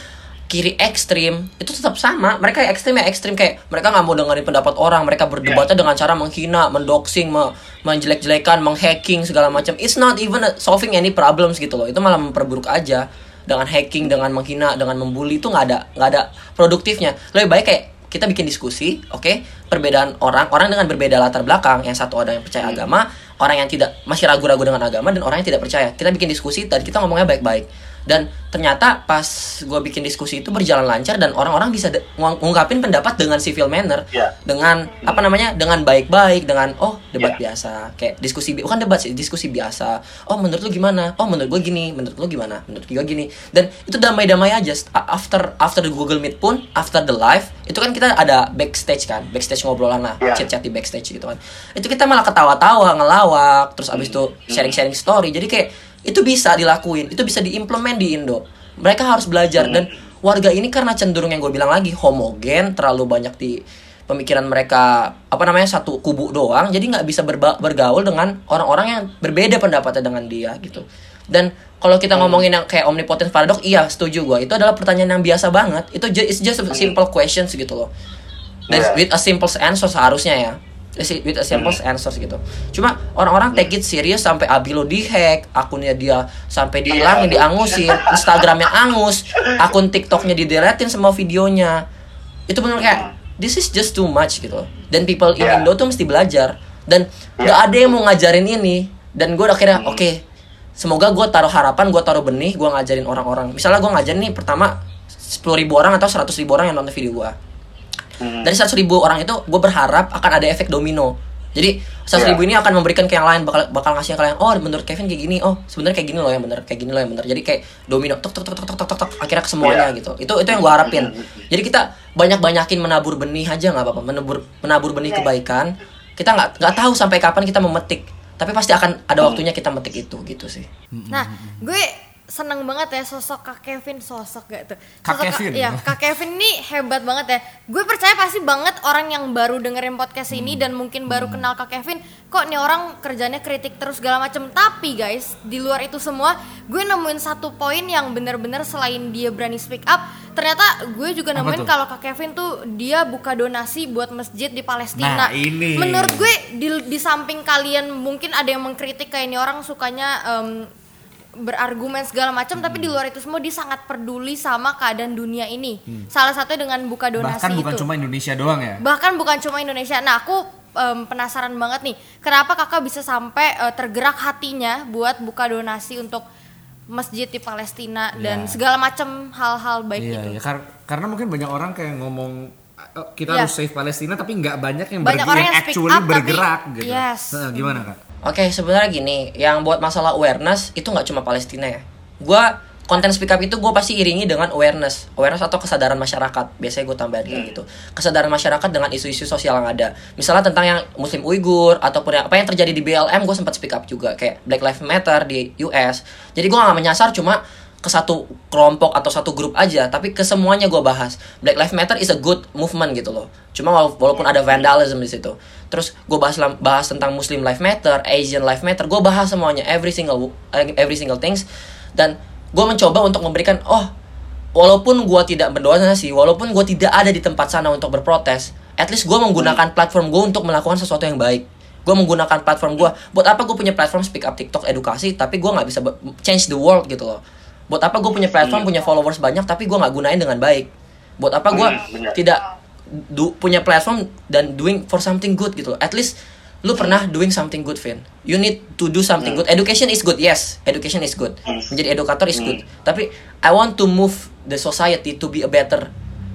kiri ekstrim itu tetap sama. Mereka ekstrim ya ekstrim kayak mereka nggak mau dengerin pendapat orang. Mereka berdebatnya dengan cara menghina mendoxing me- menjelek-jelekan menghacking segala macam. It's not even solving any problems gitu loh. Itu malah memperburuk aja. Dengan hacking dengan menghina dengan membuli itu nggak ada nggak ada produktifnya. Lebih baik kayak kita bikin diskusi oke? Perbedaan orang orang dengan berbeda latar belakang. Yang satu ada yang percaya agama orang yang tidak masih ragu-ragu dengan agama dan orang yang tidak percaya. Kita bikin diskusi dan kita ngomongnya baik-baik dan ternyata pas gue bikin diskusi itu berjalan lancar dan orang-orang bisa ngungkapin pendapat dengan civil manner. Ya. dengan apa namanya dengan baik-baik dengan oh debat Ya. biasa. Kayak diskusi bukan debat sih diskusi biasa. Oh menurut lu gimana? Oh menurut gue gini menurut lu gimana? Menurut gue gini. Dan itu damai-damai aja. After after the Google Meet pun after the live itu kan kita ada backstage kan backstage ngobrolan lah Ya. chat-chat di backstage gitu kan. Itu kita malah ketawa-tawa ngelawak terus abis itu sharing-sharing story. Jadi kayak itu bisa dilakuin itu bisa diimplement di Indo. Mereka harus belajar. Dan warga ini karena cenderung yang gue bilang lagi homogen terlalu banyak di pemikiran mereka apa namanya satu kubu doang. Jadi nggak bisa berba- bergaul dengan orang-orang yang berbeda pendapatnya dengan dia gitu. Dan kalau kita ngomongin yang kayak omnipotence paradox iya setuju gue itu adalah pertanyaan yang biasa banget. Itu ju- it's just a simple questions gitu loh. With a simple answer seharusnya ya with a simple answers gitu. Cuma orang-orang take it serious sampai Abilo dihack akunnya dia sampai dihilangin diangusin. Instagramnya angus akun TikToknya dideletin semua videonya. Itu benar kayak this is just too much gitu. Dan people in Yeah. Indo tuh mesti belajar. Dan nggak ada yang mau ngajarin ini. Dan gue akhirnya oke semoga gue taruh harapan gue taruh benih gue ngajarin orang-orang. Misalnya gue ngajarin nih pertama 10.000 ribu orang atau 100.000 ribu orang yang nonton video gue dari 100 ribu orang itu gue berharap akan ada efek domino. Jadi 100 ribu Iya. ini akan memberikan ke yang lain bakal bakal ngasih yang kalian oh menurut Kevin kayak gini oh sebenarnya kayak gini loh yang bener kayak gini loh yang bener. Jadi kayak domino tok tok tok tok tok tok tok akhirnya ke semuanya Iya. gitu. Itu itu yang gue harapin. Jadi kita banyak banyakin menabur benih aja nggak apa-apa. Menabur menabur benih kebaikan kita nggak nggak tahu sampai kapan kita memetik. Tapi pasti akan ada waktunya kita metik itu gitu sih. Nah, gue seneng banget ya sosok Kak Kevin sosok gak tuh. Kak Sosok Kevin. ya, Kak Kevin ini hebat banget ya. Gue percaya pasti banget orang yang baru dengerin podcast ini dan mungkin baru kenal Kak Kevin, kok nih orang kerjanya kritik terus segala macem. Tapi guys, di luar itu semua, gue nemuin satu poin yang bener-bener selain dia berani speak up, ternyata gue juga nemuin kalau Kak Kevin tuh dia buka donasi buat masjid di Palestina. Nah, ini. Menurut gue di, di samping kalian mungkin ada yang mengkritik kayak ini orang sukanya em, berargumen segala macam tapi di luar itu semua dia sangat peduli sama keadaan dunia ini salah satunya dengan buka donasi Bahkan bukan itu cuma Indonesia doang ya. bahkan bukan cuma Indonesia nah aku em, penasaran banget nih kenapa kakak bisa sampai eh, tergerak hatinya buat buka donasi untuk masjid di Palestina dan Ya. segala macam hal-hal baik Iya, itu iya. Kar- karena mungkin banyak orang kayak ngomong "Eh, kita Iya. harus save Palestina tapi nggak banyak yang Banyak berge- orang yang actually up, tapi- bergerak gitu. Yes. Nah, gimana kak? Oke, sebenarnya gini, yang buat masalah awareness itu nggak cuma Palestina ya. Gua konten speak up itu gue pasti iringi dengan awareness, awareness atau kesadaran masyarakat. Biasanya gue tambahin kayak gitu. Kesadaran masyarakat dengan isu-isu sosial yang ada. Misalnya tentang yang Muslim Uighur ataupun yang, apa yang terjadi di BLM, gue sempat speak up juga kayak Black Lives Matter di US. Jadi gue nggak menyasar cuma ke satu kelompok atau satu grup aja, tapi ke semuanya gue bahas. Black Lives Matter is a good movement gitu loh. Cuma wala- walaupun ada vandalism di situ. Terus gue bahas bahas tentang Muslim Life Matter, Asian Life Matter, gue bahas semuanya, every single eh, every single things. Dan gue mencoba untuk memberikan, oh, walaupun gue tidak berdonasi, walaupun gue tidak ada di tempat sana untuk berprotes, at least gue menggunakan platform gue untuk melakukan sesuatu yang baik. Gue menggunakan platform gue. Buat apa gue punya platform speak up TikTok edukasi, tapi gue nggak bisa change the world gitu loh. Buat apa gue punya platform, punya followers banyak, tapi gue nggak gunain dengan baik. Buat apa gue Hmm, benar. tidak du- punya platform dan doing for something good gitu. At least lu pernah doing something good, Vin. You need to do something good. Education is good, yes. Education is good. Menjadi edukator is good. Tapi I want to move the society to be a better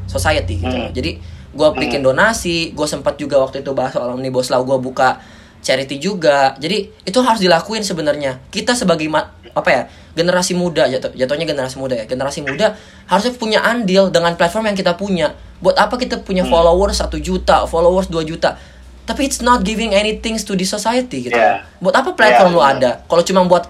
society gitu. Hmm. Jadi gue bikin donasi, gue sempat juga waktu itu bahas soal omnibus law, gue buka charity juga. Jadi itu harus dilakuin sebenarnya. Kita sebagai apa ya generasi muda jatuh jatuhnya generasi muda ya generasi muda harusnya punya andil dengan platform yang kita punya. Buat apa kita punya followers satu juta, followers 2 juta? Tapi it's not giving anything to the society gitu. Yeah. Buat apa platform Yeah, lu benar. ada? Kalau cuma buat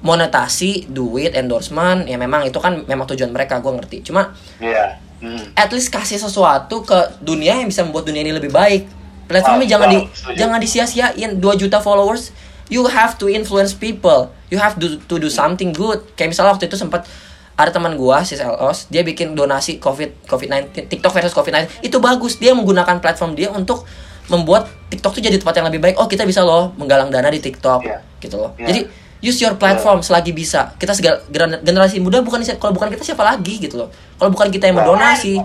monetasi, duit, endorsement, ya memang itu kan memang tujuan mereka, gue ngerti. Cuma Iya. Hmm. at least kasih sesuatu ke dunia yang bisa membuat dunia ini lebih baik. Platformnya Wow, jangan di setuju. jangan disia-siain 2 juta followers. You have to influence people. You have to, to do something good. Kayak misalnya waktu itu sempat ada teman gua si Selos, dia bikin donasi COVID COVID-19 TikTok versus COVID-19. Itu bagus. Dia menggunakan platform dia untuk membuat TikTok tuh jadi tempat yang lebih baik. Oh, kita bisa loh menggalang dana di TikTok Iya. gitu loh. Iya. Jadi use your platform selagi bisa. Kita segala gener- generasi muda bukan kalau bukan kita siapa lagi gitu loh. Kalau bukan kita yang mau donasi,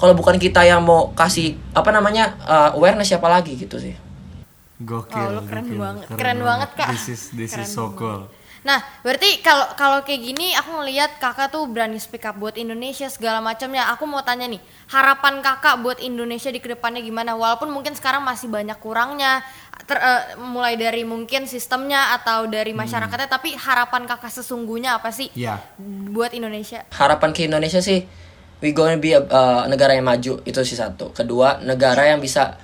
kalau bukan kita yang mau kasih apa namanya uh, awareness siapa lagi gitu sih. Gokil. Oh, lu keren gokil. banget. Keren banget, Kak. This is this Keren is so cool. Nah, berarti kalau kalau kayak gini aku ngelihat kakak tuh berani speak up buat Indonesia segala macamnya. Aku mau tanya nih, harapan kakak buat Indonesia di ke depannya gimana? Walaupun mungkin sekarang masih banyak kurangnya, ter- eh, mulai dari mungkin sistemnya atau dari masyarakatnya, tapi harapan kakak sesungguhnya apa sih Ya. buat Indonesia? Harapan ke Indonesia sih we gonna be a, uh, negara yang maju itu sih satu. Kedua, negara yang bisa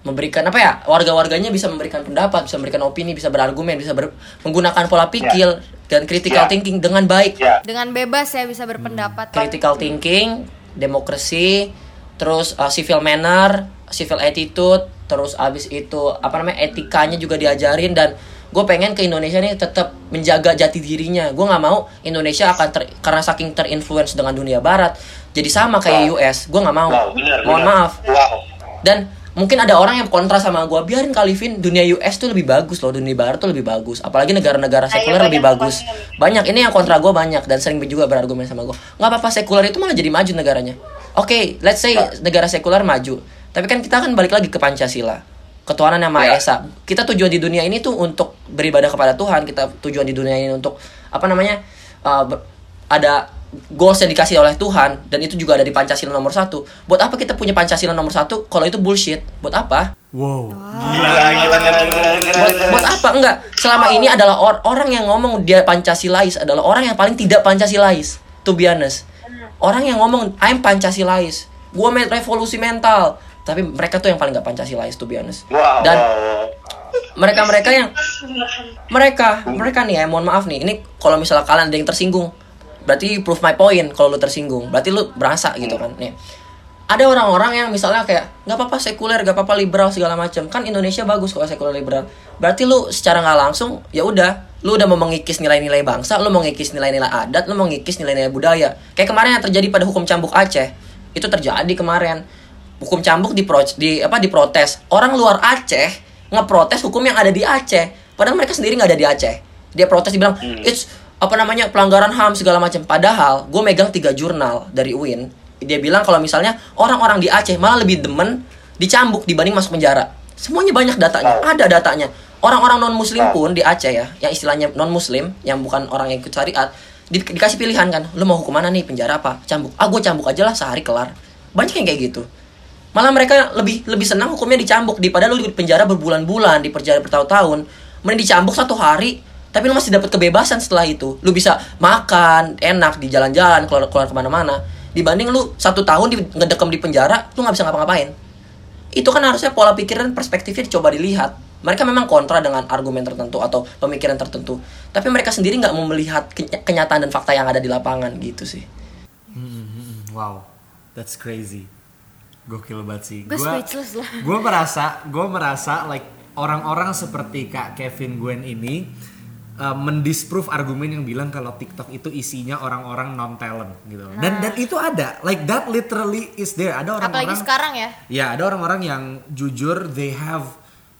memberikan apa ya warga-warganya bisa memberikan pendapat, bisa memberikan opini, bisa berargumen, bisa ber- menggunakan pola pikir dan critical Ya. thinking dengan baik. Ya. Dengan bebas ya bisa berpendapat. critical thinking, demokrasi, terus uh, civil manner, civil attitude, terus abis itu apa namanya etikanya juga diajarin dan gue pengen ke Indonesia nih tetap menjaga jati dirinya. Gue nggak mau Indonesia akan ter, karena saking terinfluence dengan dunia Barat jadi sama kayak Wow. US. Gue nggak mau. Wow, benar, Mohon benar. maaf. Wow. Dan mungkin ada orang yang kontra sama gue biarin Kalifin dunia US tuh lebih bagus loh dunia barat tuh lebih bagus. Apalagi negara-negara sekuler lebih bagus. banyak. Ini yang kontra gue banyak dan sering juga berargumen sama gue nggak apa-apa sekuler itu malah jadi maju negaranya. Oke let's say negara sekuler maju. Tapi kan kita kan balik lagi ke Pancasila. Ketuhanan yang maha Ya. esa. Kita tujuan di dunia ini tuh untuk beribadah kepada Tuhan. Kita tujuan di dunia ini untuk apa namanya uh, ada goals yang dikasih oleh Tuhan dan itu juga ada di Pancasila nomor satu. Buat apa kita punya Pancasila nomor satu kalau itu bullshit? Buat apa? Wow. Gila, gila, gila, gila, gila, Buat, gila. buat apa? Enggak. Selama ini adalah or- orang yang ngomong dia Pancasilais adalah orang yang paling tidak Pancasilais. To be honest. Orang yang ngomong I'm Pancasilais. Gua main revolusi mental. Tapi mereka tuh yang paling gak Pancasilais to be honest. Wow, Dan mereka-mereka yang mereka mereka nih ya mohon maaf nih ini kalau misalnya kalian ada yang tersinggung berarti proof my point kalau lu tersinggung. Berarti lu berasa gitu kan. Nih. Ada orang-orang yang misalnya kayak nggak apa-apa sekuler nggak apa-apa liberal segala macam kan Indonesia bagus kalau sekuler liberal. Berarti lu secara nggak langsung ya udah lu udah mau mengikis nilai-nilai bangsa lu mau ngikis nilai-nilai adat lu mau ngikis nilai-nilai budaya. Kayak kemarin yang terjadi pada hukum cambuk Aceh itu terjadi kemarin. Hukum cambuk di di apa diprotes. Orang luar Aceh ngeprotes hukum yang ada di Aceh. Padahal mereka sendiri nggak ada di Aceh. Dia protes dibilang it's apa namanya pelanggaran ham segala macam. Padahal gue megang tiga jurnal dari UIN. Dia bilang kalau misalnya orang-orang di Aceh malah lebih demen dicambuk dibanding masuk penjara. Semuanya banyak datanya ada datanya. Orang-orang non muslim pun di Aceh ya yang istilahnya non muslim yang bukan orang yang ikut syariat di- dikasih pilihan kan lu mau hukum mana nih penjara apa? Cambuk. Ah gue cambuk aja lah sehari kelar. Banyak yang kayak gitu. Malah mereka lebih lebih senang hukumnya dicambuk daripada lu di penjara berbulan-bulan di penjara bertahun-tahun. Mending dicambuk satu hari tapi lu masih dapat kebebasan setelah itu. Lu bisa makan enak di jalan-jalan keluar keluar ke mana-mana. Dibanding lu satu tahun di, ngedekem di penjara lu nggak bisa ngapa-ngapain. Itu kan harusnya pola pikir dan perspektifnya dicoba dilihat. Mereka memang kontra dengan argumen tertentu atau pemikiran tertentu. Tapi mereka sendiri nggak mau melihat keny- kenyataan dan fakta yang ada di lapangan gitu sih. Wow, that's crazy. Gokil banget sih. Gue Gua- speechless lah. Gue merasa, gue merasa like orang-orang seperti Kak Kevin Gwen ini uh, mendisprove argumen yang bilang kalau TikTok itu isinya orang-orang non talent gitu. Dan dan itu ada, like that literally is there. Ada orang-orang Apalagi sekarang ya. Ya, ada orang-orang yang jujur they have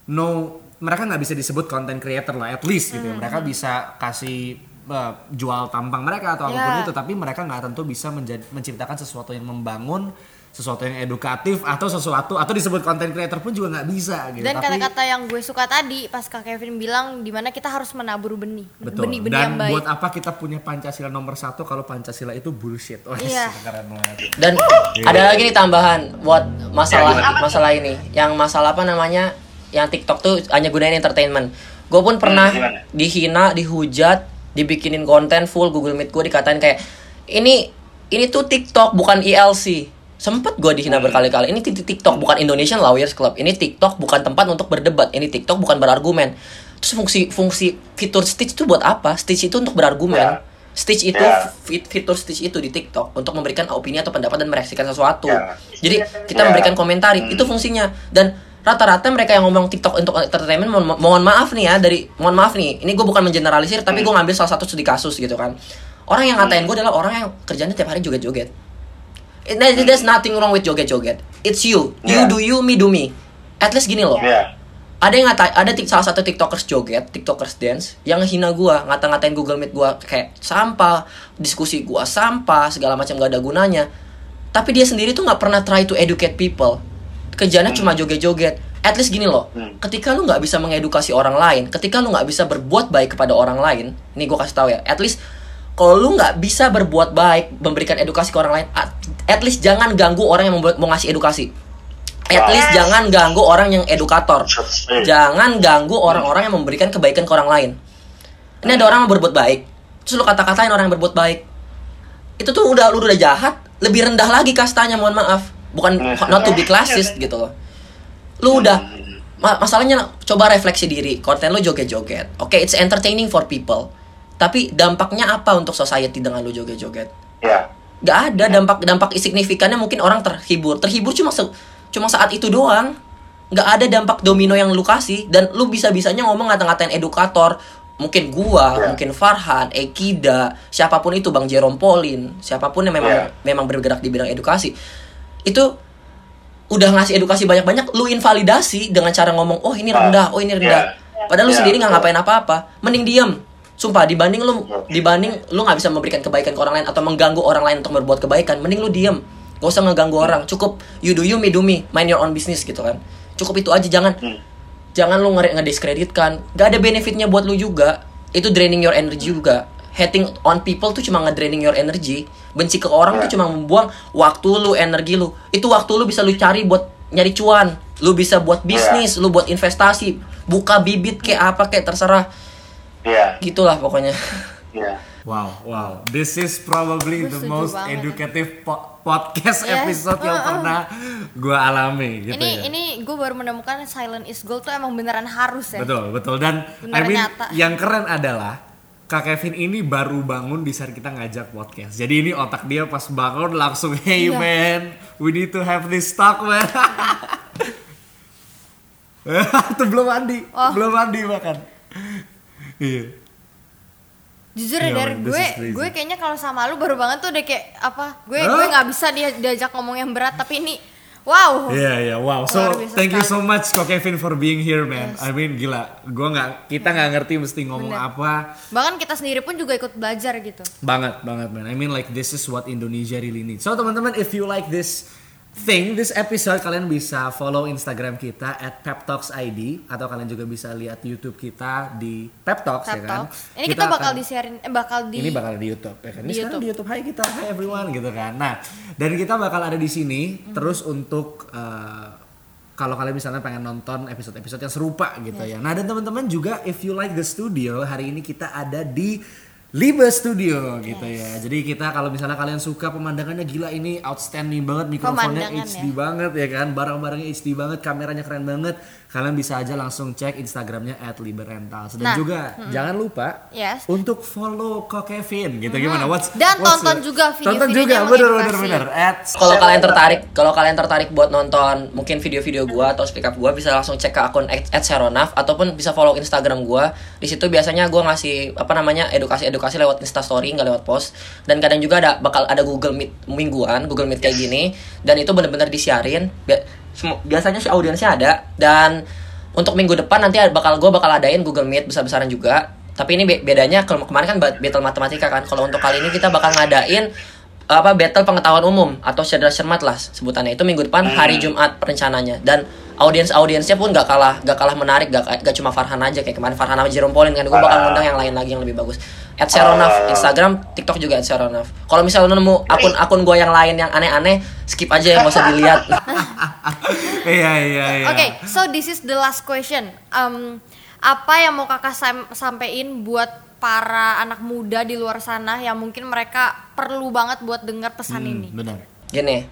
no mereka nggak bisa disebut content creator lah, at least gitu. ya. Mereka bisa kasih uh, jual tampang mereka atau apa pun Ya. itu, tapi mereka nggak tentu bisa menjadi, menciptakan sesuatu yang membangun, sesuatu yang edukatif atau sesuatu atau disebut content creator pun juga nggak bisa gitu. Dan Tapi- kata-kata yang gue suka tadi pas Kak Kevin bilang di mana kita harus menabur benih, Betul. benih-benih Dan yang baik. buat apa kita punya Pancasila nomor satu kalau Pancasila itu bullshit? Wah, Iya. keren banget. Dan ada lagi nih tambahan buat masalah masalah ini. Yang masalah apa namanya? Yang TikTok tuh hanya gunain entertainment. Gue pun pernah gimana? dihina, dihujat, dibikinin konten full Google Meet gue dikatain kayak ini ini tuh TikTok bukan ILC. Sempet gue dihina berkali-kali. Ini tik- TikTok bukan Indonesian Lawyers Club. Ini TikTok bukan tempat untuk berdebat. Ini TikTok bukan berargumen. Terus fungsi fungsi fitur Stitch itu buat apa? Stitch itu untuk berargumen. Ya. Stitch itu fit- fitur Stitch itu di TikTok untuk memberikan opini atau pendapat dan mereaksikan sesuatu. Ya. Jadi kita Ya. memberikan komentari, itu fungsinya. Dan rata-rata mereka yang ngomong TikTok untuk entertainment mohon, mohon maaf nih ya dari mohon maaf nih. Ini gue bukan mengeneralisir tapi gue ngambil salah satu studi kasus gitu kan. Orang yang ngatain gue adalah orang yang kerjanya tiap hari joget-joget. It- there- There's nothing wrong with joget-joget. It's you. You Ya. do you, me do me. At least gini loh Iya. ada yang ngata ada tik- salah satu tiktokers joget tiktokers dance yang ngehina gua ngata-ngatain Google Meet gua kayak sampah diskusi gua sampah segala macam gak ada gunanya tapi dia sendiri tuh nggak pernah try to educate people kerjanya cuma joget-joget at least gini loh Hmm. ketika lu nggak bisa mengedukasi orang lain ketika lu nggak bisa berbuat baik kepada orang lain nih gua kasih tahu ya at least kalau lu nggak bisa berbuat baik memberikan edukasi ke orang lain at, at least jangan ganggu orang yang membuat, mau ngasih edukasi. At least jangan ganggu orang yang edukator. Jangan ganggu orang-orang yang memberikan kebaikan ke orang lain. Ini ada orang yang berbuat baik terus lu kata-katain orang yang berbuat baik. Itu tuh udah lu udah jahat lebih rendah lagi kastanya mohon maaf. Bukan not to be classist gitu loh. Lu udah ma- masalahnya coba refleksi diri konten lu joget-joget. Oke it's entertaining for people tapi dampaknya apa untuk society dengan lu joget-joget? Iya. Gak ada dampak dampak signifikannya mungkin orang terhibur. Terhibur cuma se- cuma saat itu doang. Nggak ada dampak domino yang lu kasih. Dan lu bisa bisanya ngomong ngata-ngatain edukator. Mungkin gua Ya. mungkin Farhan Ekida siapa pun itu Bang Jerome Pauline siapa pun yang memang Ya. memang bergerak di bidang edukasi. Itu udah ngasih edukasi banyak-banyak lu invalidasi dengan cara ngomong oh ini rendah oh ini rendah. Ya. padahal lu Ya, sendiri nggak ngapain apa-apa. Mending diem sumpah dibanding lu dibanding lu nggak bisa memberikan kebaikan ke orang lain atau mengganggu orang lain untuk berbuat kebaikan mending lu diem. Gak usah ngeganggu orang. Cukup you do you me do me. Mind your own business gitu kan. Cukup itu aja jangan Hmm. jangan lu nge ngediskreditkan. Gak ada benefitnya buat lu juga. Itu draining your energy juga. Hating on people tuh cuma ngedraining your energy. Benci ke orang tuh cuma membuang waktu lu energi lu. Itu waktu lu bisa lu cari buat nyari cuan. Lu bisa buat bisnis lu buat investasi. Buka bibit kayak apa kayak terserah Iya. gitulah pokoknya Iya. Wow, wow. This is probably Gue the most banget. educative po- podcast Yes. episode yang Uh-uh. pernah gue alami gitu ini ya. ini gue baru menemukan silent is gold tuh emang beneran harus ya. Betul, betul. Dan I Beneran mean, nyata. yang keren adalah Kak Kevin ini baru bangun di saat kita ngajak podcast. Jadi ini otak dia pas bangun langsung, hey Iya. man, we need to have this talk man. Tuh belum mandi, Oh. belum mandi bahkan. Iya. Jujur Iya, ya dari gue, gue kayaknya kalau sama lu baru banget tuh udah kayak apa? Gue Hah? gue nggak bisa dia diajak ngomong yang berat tapi ini wow. Iya iya wow. So thank you so much Kok Kevin for being here man. Yes. I mean gila. Gua nggak kita nggak ngerti mesti ngomong Bener. apa. Bahkan kita sendiri pun juga ikut belajar gitu. Banget banget man. I mean like this is what Indonesia really needs. So teman-teman if you like this thing, this episode kalian bisa follow Instagram kita at peptalks.id atau kalian juga bisa lihat YouTube kita di Pep Talks ya Pep kan. Talks. Ini kita, bakal akan- disiarin eh bakal di ini bakal di YouTube ya kan. Ini Di sekarang YouTube. di YouTube. Hai kita, hai everyone gitu kan. Nah, dan kita bakal ada di sini Hmm. terus untuk eh, kalau kalian misalnya pengen nonton episode-episode yang serupa gitu ya. Nah, dan teman-teman juga if you like the studio, hari ini kita ada di Liba Studio gitu ya. Jadi kita kalau misalnya kalian suka pemandangannya gila ini outstanding banget mikrofonnya HD ya. banget ya kan, barang-barangnya HD banget, kameranya keren banget. Kalian bisa aja langsung cek Instagramnya @liberentals dan Nah, juga jangan lupa Yes. untuk follow Kok Kevin. Gitu gimana? What's, Dan what's tonton the- juga Tonton video-videonya juga, yang bener bener bener. At kalau kalian tertarik kalau kalian tertarik buat nonton mungkin video-video gua atau speak up gua bisa langsung cek ke akun @seronaf ataupun bisa follow Instagram gua. Di situ biasanya gua ngasih apa namanya edukasi-edukasi lewat Instastory nggak lewat post. Dan kadang juga ada bakal ada Google Meet mingguan Google Meet kayak gini. Dan itu bener-bener disiarin biasanya sih audiensnya ada dan untuk minggu depan nanti bakal gua bakal adain Google Meet besar-besaran juga. Tapi ini be- bedanya kalau kemarin kan ba- battle matematika kan. Kalau untuk kali ini kita bakal ngadain apa battle pengetahuan umum atau cerdas cermat lah sebutannya. Itu minggu depan hari Jumat perencananya dan audiens audiensnya pun gak kalah gak kalah menarik gak, gak cuma Farhan aja kayak kemarin Farhan sama Jerome Pauline kan gue bakal ngundang yang lain lagi yang lebih bagus at Seronaf Instagram TikTok juga at Seronaf kalau misalnya lu nemu akun akun gue yang lain yang aneh-aneh skip aja yang gak usah dilihat iya iya iya. Oke, so this is the last question. Um, apa yang mau kakak sam- sampein buat para anak muda di luar sana yang mungkin mereka perlu banget buat dengar pesan Hmm, ini? benar. gini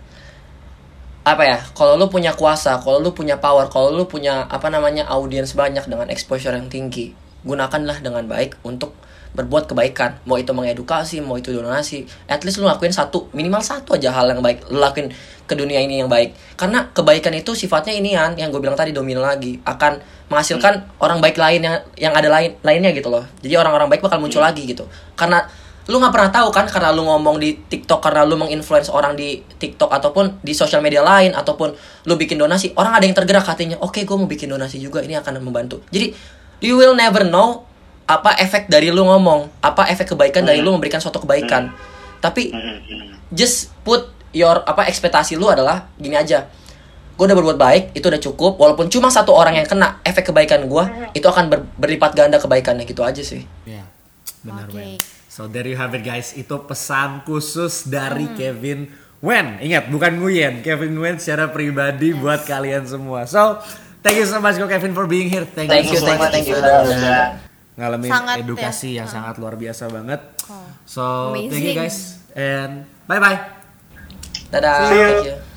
apa ya kalau lu punya kuasa kalau lu punya power kalau lu punya apa namanya audiens banyak dengan exposure yang tinggi gunakanlah dengan baik untuk berbuat kebaikan. Mau itu mengedukasi mau itu donasi at least lu lakuin satu minimal satu aja hal yang baik lu lakuin ke dunia ini yang baik. Karena kebaikan itu sifatnya inian yang gue bilang tadi domino lagi akan menghasilkan orang baik lain yang yang ada lain lainnya gitu loh. Jadi orang-orang baik bakal muncul lagi gitu. Karena lu nggak pernah tahu kan karena lu ngomong di TikTok karena lu menginfluence orang di TikTok ataupun di sosial media lain ataupun lu bikin donasi orang ada yang tergerak hatinya oke gue mau bikin donasi juga ini akan membantu. Jadi you will never know apa efek dari lu ngomong apa efek kebaikan dari lu memberikan suatu kebaikan. Tapi just put your apa ekspektasi lu adalah gini aja. Gue udah berbuat baik itu udah cukup walaupun cuma satu orang yang kena efek kebaikan gue itu akan ber- berlipat ganda kebaikannya gitu aja sih. Iya. Benar Oke. Wen. So there you have it guys. Itu pesan khusus dari Hmm. Kevin Wen. Ingat bukan Nguyen, Kevin Wen secara pribadi buat kalian semua. So thank you so much Ko Kevin for being here. Thank, Thank you you, so thank you, much. thank you. Ngalamin Sangat ya. edukasi yang sangat luar biasa banget. Oh. So thank you Amazing. guys and bye bye. dadah See you. thank you